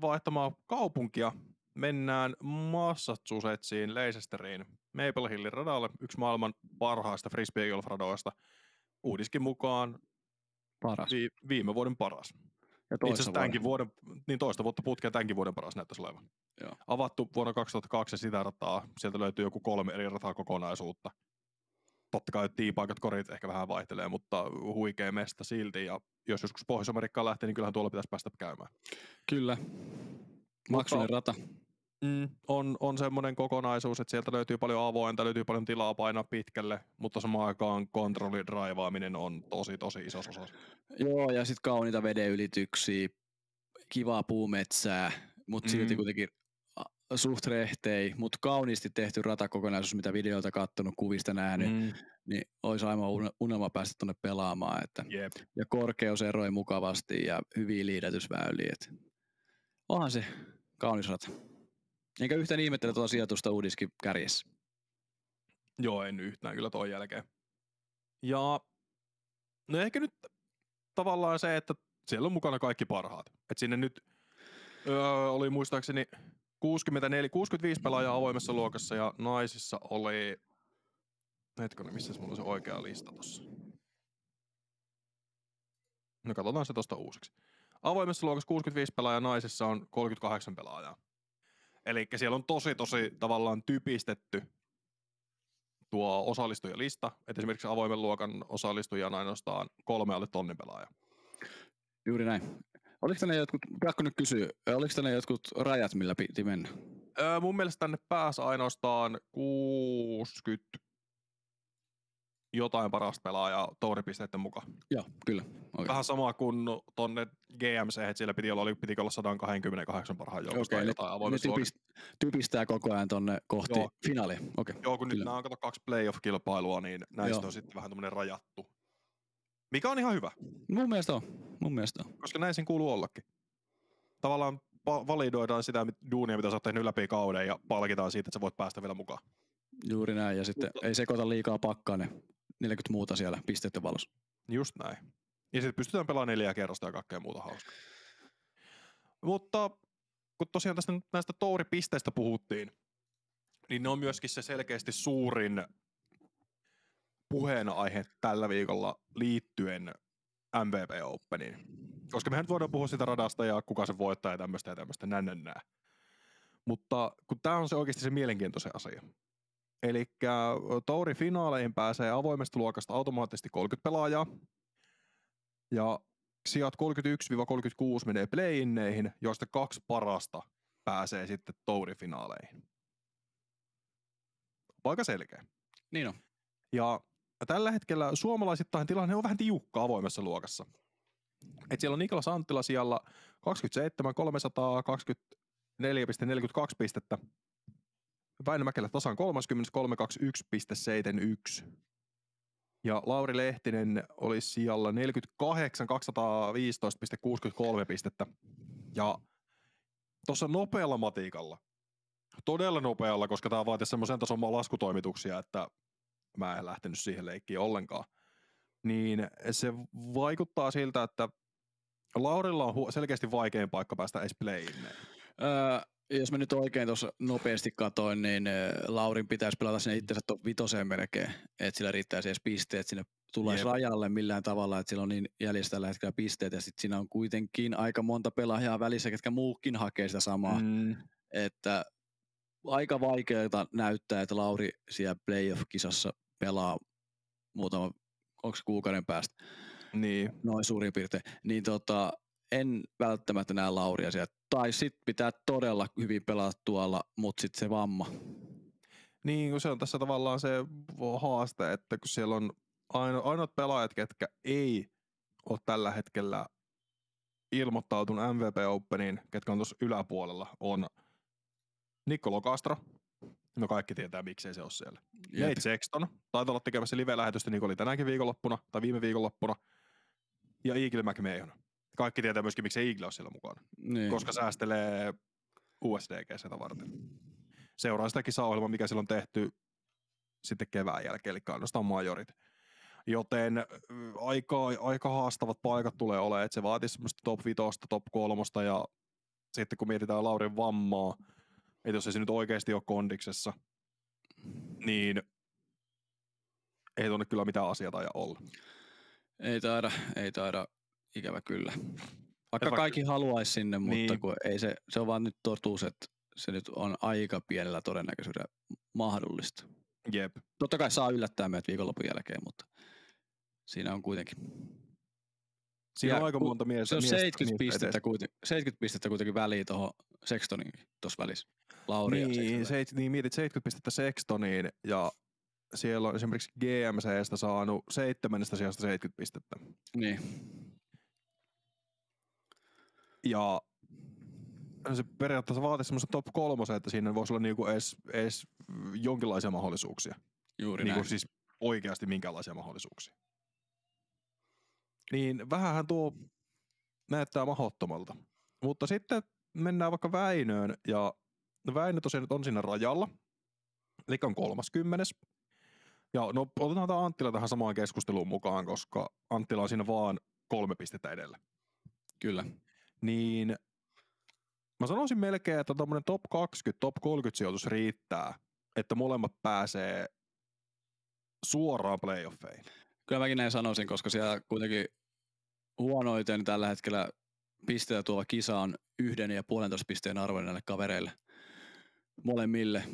vaihtamaan kaupunkia. Mennään Massachusettsiin, Leicesteriin, Maple Hillin radalle, yksi maailman parhaista frisbee golf radoista. Uudiskin mukaan Paras. vi- viime vuoden paras. Ja Itse asiassa tämänkin vuoden, niin toista vuotta putkea tämänkin vuoden paras näyttäisi olevan. Joo. Avattu vuonna 2002 sitä rataa. Sieltä löytyy joku kolme eri rataa kokonaisuutta. Totta kai tiipaikat, korit ehkä vähän vaihtelee, mutta huikea mesta silti. Ja jos joskus Pohjois-Amerikkaan lähtee, niin kyllähän tuolla pitäisi päästä käymään. Kyllä. Maksunen rata. Mm, on, on semmoinen kokonaisuus, että sieltä löytyy paljon avointa, löytyy paljon tilaa painaa pitkälle, mutta samaan aikaan kontrollidraivaaminen on tosi, tosi iso osa. Joo, ja sitten kauniita vedeylityksiä, kivaa puumetsää, mutta Mm. silti kuitenkin suht rehtei, mutta kauniisti tehty ratakokonaisuus, mitä videolta kattonut, kuvista nähnyt, mm. Niin olisi aivan une- unelma päästä tuonne pelaamaan. Että. jep. Ja korkeus eroi mukavasti ja hyviä liidätysväyliä. Onhan se kaunis rata. Enkä yhtään ihmettele tuota sijoitusta uudiskin kärjessä. Joo, en yhtään kyllä ton jälkeen. Ja no ehkä nyt tavallaan se, että siellä on mukana kaikki parhaat. Et sinne nyt öö, oli muistaakseni 64, 65 pelaajaa avoimessa luokassa ja naisissa oli, hetkinen, missä mulla on se oikea lista tossa. No katsotaan se tosta uusiksi. Avoimessa luokassa 65 pelaajaa, naisissa on 38 pelaajaa. Eli siellä on tosi, tosi tavallaan typistetty tuo osallistujalista, että esimerkiksi avoimen luokan osallistujia on ainoastaan kolme alle tonnin pelaaja. Juuri näin. Oliko tänne jotkut, pakko nyt kysyä, oliko tänne jotkut rajat, millä piti mennä? Öö, mun mielestä tänne pääsi ainoastaan 60 jotain parasta pelaajaa touripisteiden mukaan. Joo, kyllä. Okay. Vähän sama kuin tonne GMC, että siellä piti olla, oli, piti olla 128 parhaan joukosta okay, jotain Ne typist, typistää koko ajan tonne kohti Joo. finaalia. Okei. Joo, kun nyt Kyllä. nämä on kato kaksi playoff-kilpailua, niin näistä Joo. on sitten vähän tämmöinen rajattu. Mikä on ihan hyvä, Mun mielestä on. Mun mielestä on. koska näin sen kuuluu ollakin. Tavallaan validoidaan sitä duunia, mitä sä oot tehnyt läpi kauden ja palkitaan siitä, että sä voit päästä vielä mukaan. Juuri näin, ja sitten Mutta- ei sekoita liikaa pakkaa ne 40 muuta siellä pisteiden valossa. Just näin. Ja sitten pystytään pelaamaan neljä kerrosta ja kaikkea muuta hauskaa. Mutta kun tosiaan tästä näistä touripisteistä puhuttiin, niin ne on myöskin se selkeästi suurin puheenaihe tällä viikolla liittyen MVP Openiin. Koska mehän nyt voidaan puhua sitä radasta ja kuka se voittaa ja tämmöistä ja tämmöistä, nän, nän, nää. Mutta kun tämä on se oikeasti se mielenkiintoinen asia. Eli Touri finaaleihin pääsee avoimesta luokasta automaattisesti 30 pelaajaa. Ja sijat 31-36 menee play-inneihin, joista kaksi parasta pääsee sitten Touri-finaaleihin. Aika selkeä. Niin on. Ja tällä hetkellä suomalaisittain tilanne on vähän tiukka avoimessa luokassa. Et siellä on Niklas Anttila siellä 27 324,42 pistettä. Väinö Mäkelä tasan 30 321,71. Ja Lauri Lehtinen oli siellä 48 215,63 pistettä. Ja tuossa nopealla matikalla, todella nopealla, koska tämä vaatii semmoisen tason laskutoimituksia, että mä en lähtenyt siihen leikkiin ollenkaan, niin se vaikuttaa siltä, että Laurilla on selkeästi vaikein paikka päästä edes playin. Öö, jos mä nyt oikein tuossa nopeasti katoin, niin ö, Laurin pitäisi pelata sinne itsensä top vitoseen melkein, että sillä riittäisi edes pisteet sinne Jep. rajalle millään tavalla, että sillä on niin jäljessä tällä hetkellä pisteet, ja sitten siinä on kuitenkin aika monta pelaajaa välissä, ketkä muukin hakee sitä samaa, mm. Mm, että aika vaikeaa näyttää, että Lauri siellä playoff-kisassa pelaa muutama, onko kuukauden päästä, niin, noin suurin piirtein, niin tota, en välttämättä näe Lauria sieltä. Tai sitten pitää todella hyvin pelata tuolla, mutta sitten se vamma. niin kun se on tässä tavallaan se haaste, että kun siellä on aino, ainoat pelaajat, ketkä ei ole tällä hetkellä ilmoittautunut MVP Openiin, ketkä on tuossa yläpuolella, on Niccolo Castro. No kaikki tietää, miksei se ole siellä. Jep. Nate Sexton, taitaa olla tekemässä live-lähetystä niin kuin oli tänäkin viikonloppuna, tai viime viikonloppuna. Ja Eagle McMahon. Kaikki tietää myöskin, miksi Eagle on siellä mukana, Niin. koska säästelee USDG sitä varten. Seuraa sitä kisaohjelmaa, mikä silloin on tehty sitten kevään jälkeen, eli ainoastaan majorit. Joten aika, aika haastavat paikat tulee olemaan, että se vaatii semmoista top 5, top 3 ja sitten kun mietitään Laurin vammaa, että jos ei se nyt oikeasti ole kondiksessa, niin ei tuonne kyllä mitään asiaa ja olla. Ei taida, ei taida, ikävä kyllä. Vaikka vaikka- kaikki haluaisi sinne, mutta Niin. kun ei se, se on vaan nyt totuus, että se nyt on aika pienellä todennäköisyydellä mahdollista. Jep. Totta kai saa yllättää meidät viikonlopun jälkeen, mutta siinä on kuitenkin. Siinä Ja on aika monta miestä. Se on miestä 70 niistä pistettä, kuiten, 70 pistettä kuitenkin väliin tuohon Sextoninkin tuossa välissä. Lauri ja Niin, Sexton. se, niin, mietit 70 pistettä Sextoniin ja siellä on esimerkiksi GMCstä saanut seitsemännestä sijasta 70 pistettä. Niin. Ja se periaatteessa vaatii semmoisen top kolmosen, että siinä voisi olla niinku edes, edes jonkinlaisia mahdollisuuksia. Juuri Niinku näin. siis oikeasti minkälaisia mahdollisuuksia. Niin vähänhän tuo näyttää mahdottomalta. Mutta sitten mennään vaikka Väinöön ja Väinö tosiaan nyt on siinä rajalla. Eli on 30. Ja no otetaan tämä Anttila tähän samaan keskusteluun mukaan, koska Anttila on siinä vaan kolme pistettä edellä. Kyllä. Niin mä sanoisin melkein, että tuommoinen top 20, top 30 sijoitus riittää, että molemmat pääsee suoraan playoffeihin. Kyllä mäkin näin sanoisin, koska siellä kuitenkin huonoiten tällä hetkellä pisteitä tuova kisa on yhden ja puolentoista pisteen arvoinen näille kavereille molemmille.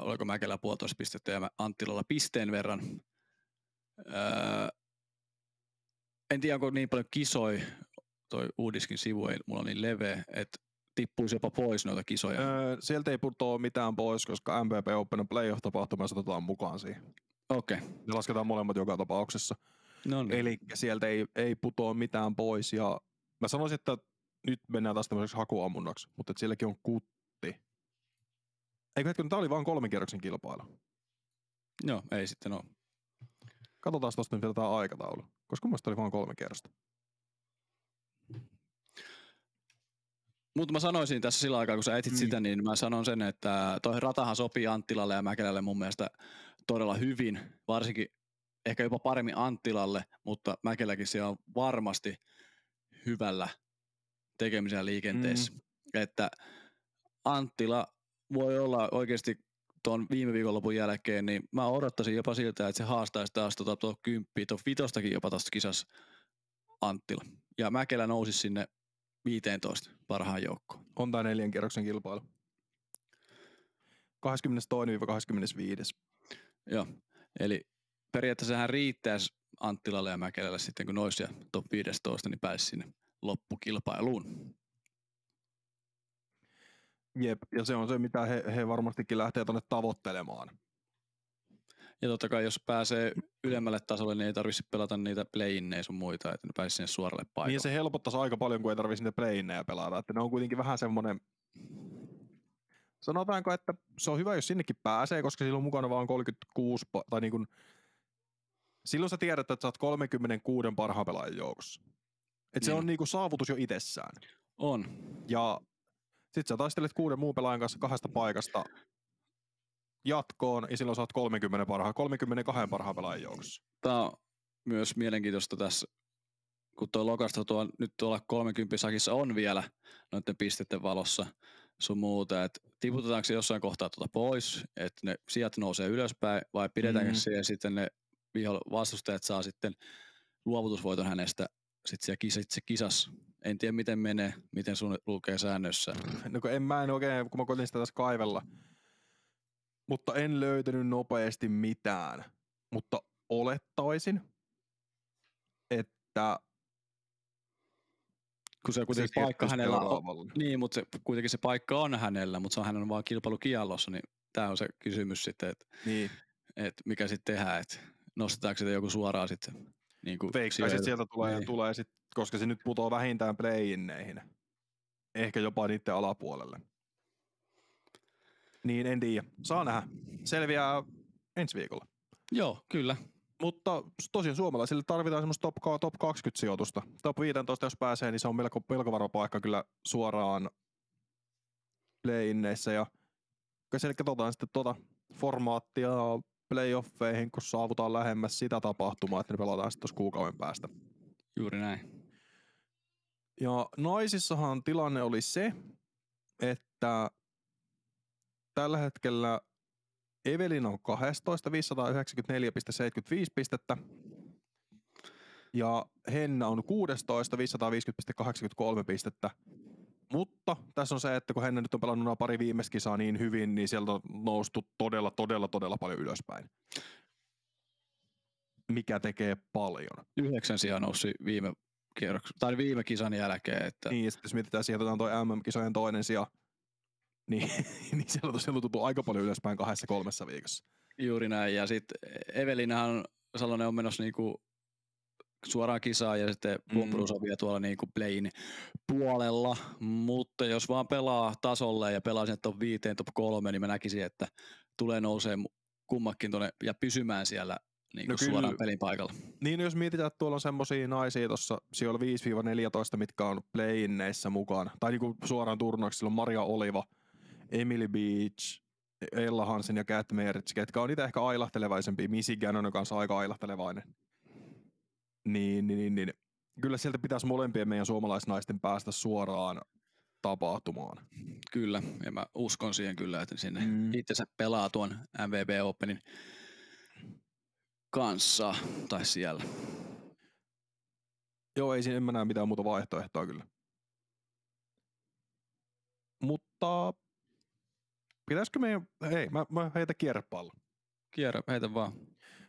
Oliko Mäkelä puolitoista pistettä ja Anttilalla pisteen verran. Öö, en tiedä, onko niin paljon kisoi, toi uudiskin sivu ei mulla on niin leveä, että tippuisi jopa pois noita kisoja. Öö, sieltä ei putoa mitään pois, koska MVP Open playoff-tapahtuma otetaan mukaan siihen. Okei, okay. Ne lasketaan molemmat joka tapauksessa. no niin. Eli sieltä ei, ei putoa mitään pois. Ja mä sanoisin, että nyt mennään taas tämmöiseksi hakuammunnaksi, mutta että sielläkin on kutti. Eikö hetken, tämä oli vain kolmen kierroksen kilpailu. Joo, ei sitten ole. Katsotaan tuosta nyt vielä tämä aikataulu, koska mun mielestä oli vain kolme kierrosta. Mutta mä sanoisin tässä sillä aikaa, kun sä etsit Mm. sitä, niin mä sanon sen, että toi ratahan sopii Anttilalle ja Mäkelälle mun mielestä todella hyvin, varsinkin ehkä jopa paremmin Anttilalle, mutta Mäkeläkin siellä on varmasti hyvällä tekemisen liikenteessä. Mm. Että Anttila voi olla oikeasti tuon viime viikonlopun jälkeen, niin mä odottaisin jopa siltä, että se haastaisi taas tuota tuo kymppiä, tuon vitostakin jopa tuosta kisassa Anttila. Ja Mäkelä nousi sinne 15 parhaan joukkoon. On tää neljän kierroksen kilpailu. 22-25. Joo, eli periaatteessa hän riittäisi Anttilalle ja Mäkelälle sitten, kun noisia top 15, niin pääsi sinne loppukilpailuun. Jep, ja se on se, mitä he, he varmastikin lähtee tonne tavoittelemaan. Ja totta kai, jos pääsee ylemmälle tasolle, niin ei tarvitse pelata niitä play sun muita, että ne pääsisi sinne suoralle paikalle. Niin se helpottaisi aika paljon, kun ei tarvitsisi niitä playinneja pelata. Että ne on kuitenkin vähän semmoinen... Sanotaanko, että se on hyvä, jos sinnekin pääsee, koska silloin mukana vaan 36, pa- tai niin kuin, silloin sä tiedät, että sä oot 36 parhaan pelaajan joukossa. Et se Niin. on niinku saavutus jo itsessään. On. Ja sit sä taistelet kuuden muun pelaajan kanssa kahdesta paikasta jatkoon, ja silloin oot 30 parhaan, 32 parhaan pelaajan joukossa. Tämä on myös mielenkiintoista tässä, kun tuo Lokasta tuo, nyt tuolla 30 sakissa on vielä noiden pisteiden valossa sun muuta, että tiputetaanko se jossain kohtaa tuota pois, että ne sijat nousee ylöspäin, vai pidetäänkö Mm. mm. se ja sitten ne viho- vastustajat saa sitten luovutusvoiton hänestä sitten siellä kisa, itse kisassa. En tiedä miten menee, miten sun lukee säännössä. No kun en mä en oikein, kun mä koitin sitä tässä kaivella, mutta en löytänyt nopeasti mitään. Mutta olettaisin, että Kun se kuitenkin se paikka hänellä on. Niin, mutta se, kuitenkin se paikka on hänellä, mutta se on hänen vaan kilpailukiellossa, niin tämä on se kysymys sitten, että Niin, et mikä sitten tehdään, että nostetaanko sitä joku suoraan sitten niin kuin veikkaisin, että sieltä tulee, ja Niin. tulee sit, koska se nyt putoo vähintään playinneihin. Ehkä jopa niiden alapuolelle. Niin, en tiedä. Saa nähdä. Selviää ensi viikolla. Joo, kyllä. Mutta tosiaan suomalaisille tarvitaan semmoista top, top 20 sijoitusta. Top 15 jos pääsee, niin se on melko, melko varo paikka kyllä suoraan playinneissä. Ja eli katsotaan sitten tuota formaattia playoffeihin, kun saavutaan lähemmäs sitä tapahtumaa, että ne pelataan sitten kuukauden päästä. Juuri näin. Ja naisissahan tilanne oli se, että tällä hetkellä Evelin on 12, 594,75 pistettä. Ja Henna on 16, 550,83 pistettä. Mutta tässä on se, että kun Henna nyt on pelannut nämä pari viimeistä kisaa niin hyvin, niin sieltä on noustu todella, todella, todella paljon ylöspäin. Mikä tekee paljon. Yhdeksän sijaan nousi viime kierroksen, tai viime kisan jälkeen, että Niin, ja sitten jos mietitään siihen, otetaan toi MM-kisojen toinen sija, niin, niin siellä on tosiaan tultu aika paljon ylöspäin kahdessa kolmessa viikossa. juuri näin. Ja sitten Evelinahan Salonen on menossa niinku suoraan kisaan ja sitten Mm. Pumpruus on vielä tuolla niinku playin puolella, mutta jos vaan pelaa tasolle ja pelaa sinne top 5, top 3, niin mä näkisin, että tulee nousee kummakin tuonne ja pysymään siellä niinku No kyllä. suoraan pelin paikalla. Niin, jos mietitään, että tuolla on semmosia naisia tuossa sijoilla 5-14, mitkä on play-inneissä mukaan, tai niinku suoraan turnauksilla on Maria Oliva, Emily Beach, Ella Hansen ja Kat Mertz, ketkä on itse ehkä ailahtelevaisempia. Gannon on kanssa aika ailahtelevainen. Niin, niin, niin, niin. Kyllä sieltä pitäisi molempien meidän suomalaisnaisten päästä suoraan tapahtumaan. Kyllä, ja mä uskon siihen kyllä, että sinne mm. itsensä pelaa tuon MVP Openin kanssa tai siellä. Joo, ei siinä en mä näe mitään muuta vaihtoehtoa kyllä. Mutta pitäisikö meidän, hei, mä, mä heitä kierrepallo. Kierrä, heitä vaan.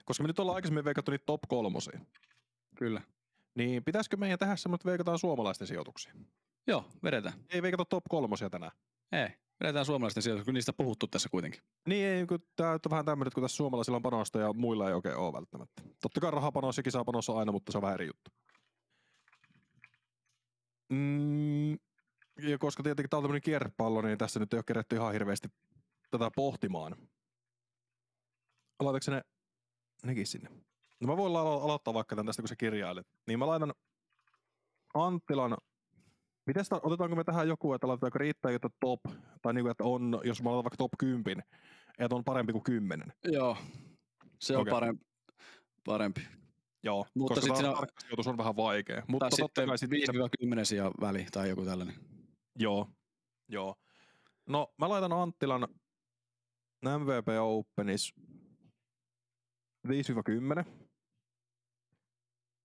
Koska me nyt ollaan aikaisemmin veikattu niitä top kolmosia. Kyllä. Niin pitäisikö meidän tehdä semmoinen, että veikataan suomalaisten sijoituksia? Joo, vedetään. Ei veikata top kolmosia tänään. Ei, vedetään suomalaisten sijoituksia, kun niistä puhuttu tässä kuitenkin. Niin ei, kun tää nyt on vähän tämmöinen, kun tässä suomalaisilla on panosta ja muilla ei oikein ole välttämättä. Totta kai rahapanos ja kisapanos on aina, mutta se on vähän eri juttu. Mm, ja koska tietenkin tää on tämmöinen kierrepallo, niin tässä nyt ei ole kerätty ihan hirveästi tätä pohtimaan. Laitatko ne nekin sinne? No mä voin alo- aloittaa vaikka tämän tästä, kun sä kirjailet. Niin mä laitan Anttilan Miten sitä, otetaanko me tähän joku, että laitetaanko riittää, että top, tai niinku, että on, jos mä laitan vaikka top 10, että on parempi kuin 10. Joo, se on Okei. parempi. parempi. Joo, Mutta koska sit siinä tämä on- on vähän vaikea. Mutta Tai sitten kai sitten, 5-10 sijaan väli tai joku tällainen. Joo, joo. No, mä laitan Anttilan MVP Openis 5-10.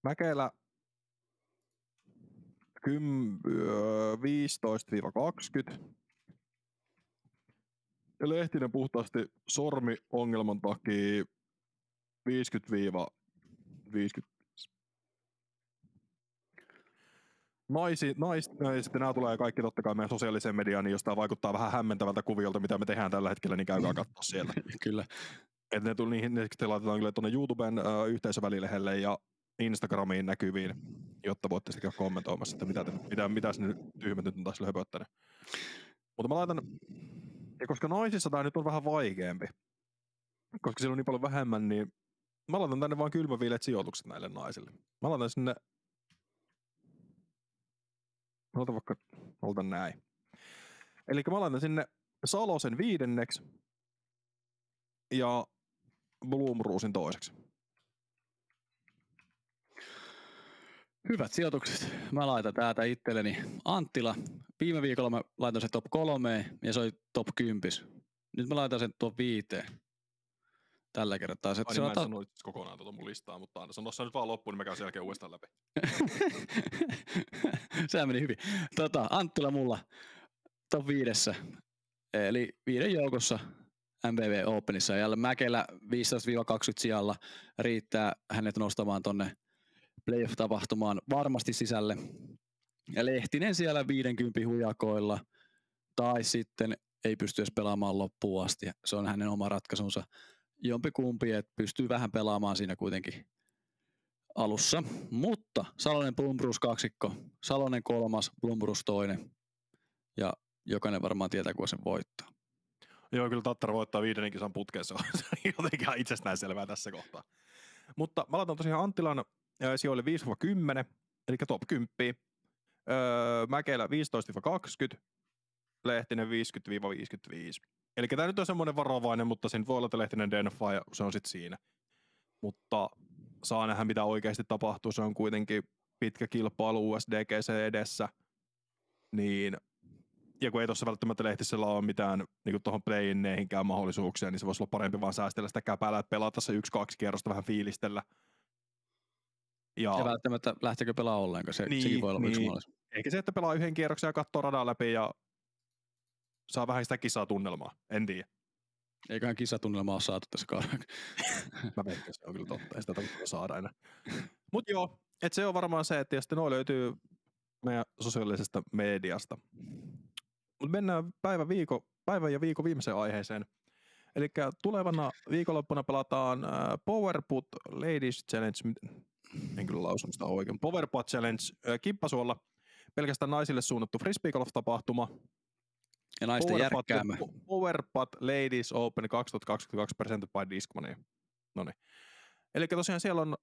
Mäkelä kym- öö, 15-20. Ja Lehtinen puhtaasti sormi-ongelman takia 50-50. Naisi, nais, ja sitten nämä tulee kaikki totta kai meidän sosiaaliseen mediaan, niin jos tämä vaikuttaa vähän hämmentävältä kuviolta, mitä me tehdään tällä hetkellä, niin käykää katsoa siellä. Kyllä. Et ne tuli niihin, ne laitetaan kyllä tuonne YouTuben äh, yhteisövälilehelle ja Instagramiin näkyviin, jotta voitte sitten käydä kommentoimassa, että mitä, te, mitä, mitä sinne tyhmät nyt on taas höpöttänyt. Mutta mä laitan, ja koska naisissa tämä nyt on vähän vaikeampi, koska siellä on niin paljon vähemmän, niin mä laitan tänne vaan kylmäviileet sijoitukset näille naisille. Mä laitan sinne, laitan vaikka, laitan näin. Eli mä laitan sinne Salosen viidenneksi ja Blumruusin toiseksi. Hyvät sijoitukset. Mä laitan täältä itselleni Anttila. Viime viikolla mä laitoin sen top 3 ja se oli top 10. Nyt mä laitan sen top 5. Tällä kertaa. Se, Ai niin, mä en ta- kokonaan tuota mun listaa, mutta anna sano se nyt vaan loppuun, niin mä käyn sen jälkeen uudestaan läpi. Sehän meni hyvin. Tota, Anttila mulla top viidessä. Eli viiden joukossa MVV Openissa. Ja Mäkelä 15-20 sijalla riittää hänet nostamaan tonne playoff-tapahtumaan varmasti sisälle. Ja Lehtinen siellä 50 hujakoilla. Tai sitten ei pysty edes pelaamaan loppuun asti. Se on hänen oma ratkaisunsa. Jompi kumpi, että pystyy vähän pelaamaan siinä kuitenkin alussa. Mutta Salonen Blumbrus kaksikko, Salonen kolmas, Blumbrus toinen. Ja jokainen varmaan tietää, kuka sen voittaa. Joo, kyllä Tattara voittaa viidennen kisan putkeen, se on jotenkin ihan itsestään selvää tässä kohtaa. Mutta mä laitan tosiaan Anttilan sijoille 5-10, eli top 10. Öö, Mäkelä 15-20, Lehtinen 50-55. Eli tämä nyt on semmoinen varovainen, mutta siinä voi olla, että Lehtinen denfaa ja se on sitten siinä. Mutta saa nähdä, mitä oikeasti tapahtuu. Se on kuitenkin pitkä kilpailu USDGC edessä. Niin ja kun ei tuossa välttämättä lehtisellä ole mitään niin tuohon playinneihinkään mahdollisuuksia, niin se voisi olla parempi vaan säästellä sitä käpälää, että pelata se yksi-kaksi kierrosta vähän fiilistellä. Ja, Ja välttämättä lähtekö pelaa ollenkaan, se, Niin, sekin voi olla yksi niin. mahdollisuus. eikä se, että pelaa yhden kierroksen ja katsoo radaa läpi ja saa vähän sitä kisaa tunnelmaa. En tiedä. Eiköhän kisatunnelma ole saatu tässä kaudella. Mä veikkaan, se on kyllä totta. Ei sitä tarvitse saada enää. Mutta joo, et se on varmaan se, että sitten nuo löytyy meidän sosiaalisesta mediasta. Mutta mennään päivän, viiko, päivän ja viikon viimeiseen aiheeseen. Eli tulevana viikonloppuna pelataan äh, Powerput Ladies Challenge, en kyllä lausun sitä oikein, Powerput Challenge äh, Kippasuolla, pelkästään naisille suunnattu frisbee golf tapahtuma. Ja naisten järkkäämä. Powerput Ladies Open 2022 presented by Discmania. No niin. Eli tosiaan siellä on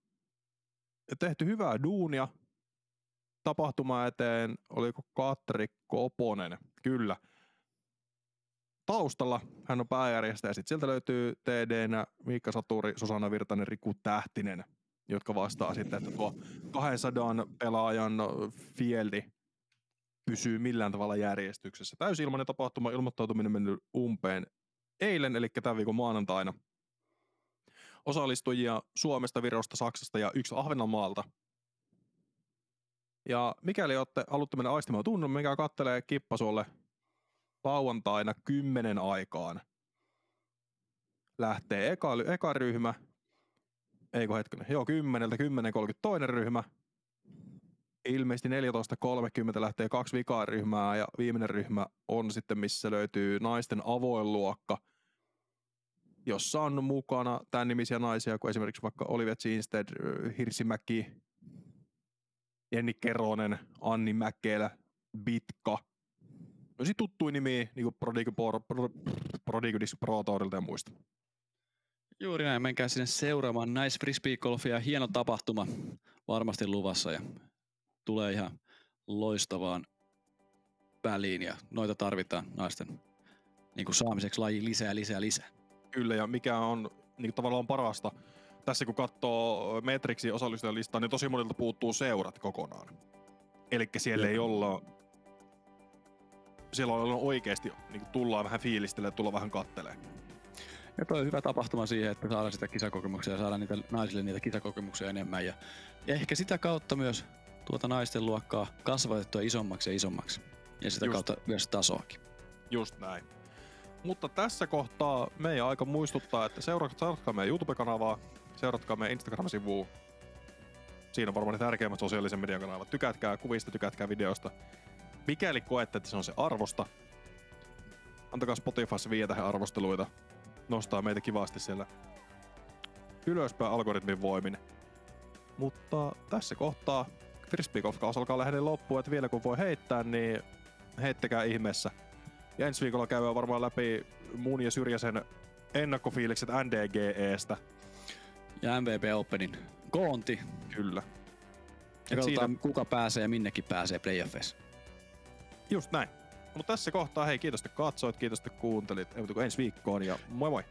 tehty hyvää duunia tapahtuma eteen. Oliko Katri Koponen? Kyllä. Taustalla hän on pääjärjestäjä. Sitten sieltä löytyy TDnä Miikka Saturi, Susanna Virtanen, Riku Tähtinen, jotka vastaa sitten, että tuo 200 pelaajan fieldi pysyy millään tavalla järjestyksessä. Täysilmainen tapahtuma, ilmoittautuminen mennyt umpeen eilen, eli tämän viikon maanantaina. Osallistujia Suomesta, Virosta, Saksasta ja yksi Ahvenanmaalta. Ja mikäli olette, haluatte mennä aistimaan tunnon, mikä kattelee Kippasuolle lauantaina kymmenen aikaan. Lähtee eka, eka ryhmä, eikö hetkinen, joo kymmeneltä, 10.30 toinen ryhmä, ilmeisesti 14.30 lähtee kaksi vikaa ryhmää ja viimeinen ryhmä on sitten, missä löytyy naisten avoin luokka, jossa on mukana tämän nimisiä naisia kuin esimerkiksi vaikka Olivia Ginstead, Hirsimäki, Jenni Keronen, Anni Mäkelä, Bitka. No sit tuttuja nimiä, niin kuin Prodigy, Pro Tourilta ja muista. Juuri näin, menkää sinne seuraamaan Nice Frisbee Golfia. Hieno tapahtuma varmasti luvassa ja tulee ihan loistavaan väliin ja noita tarvitaan naisten niin kuin saamiseksi laji lisää, lisää, lisää. Kyllä, ja mikä on niin tavallaan parasta, tässä kun katsoo Metrixin osallistujalistaa, niin tosi monilta puuttuu seurat kokonaan. Eli siellä ei olla siellä on oikeasti niin tullaan vähän fiilistelemään, tulla vähän kattelee. Ja toi on hyvä tapahtuma siihen, että saadaan sitä kisakokemuksia ja saadaan niitä naisille niitä kisakokemuksia enemmän. Ja, ja ehkä sitä kautta myös tuota naisten luokkaa kasvatettua isommaksi ja isommaksi. Ja sitä Just. kautta myös tasoakin. Just näin. Mutta tässä kohtaa meidän aika muistuttaa, että seuratkaa meidän YouTube-kanavaa, seuratkaa meidän Instagram-sivua. Siinä on varmaan ne tärkeimmät sosiaalisen median kanavat. Tykätkää kuvista, tykätkää videosta. Mikäli koette, että se on se arvosta, antakaa Spotifyssa viiä tähän arvosteluita. Nostaa meitä kivasti siellä ylöspäin algoritmin voimin. Mutta tässä kohtaa Frisbeegolf-kaus alkaa lähde loppuun, että vielä kun voi heittää, niin heittäkää ihmeessä. Ja ensi viikolla käydään varmaan läpi mun ja Syrjäsen ennakkofiilikset NDGEstä. Ja MVP Openin koonti. Kyllä. Ja katsotaan, siinä... kuka pääsee ja minnekin pääsee playoffeissa. Just näin. Mutta tässä kohtaa hei, kiitos että katsoit, kiitos että kuuntelit. Ei ensi viikkoon ja moi moi!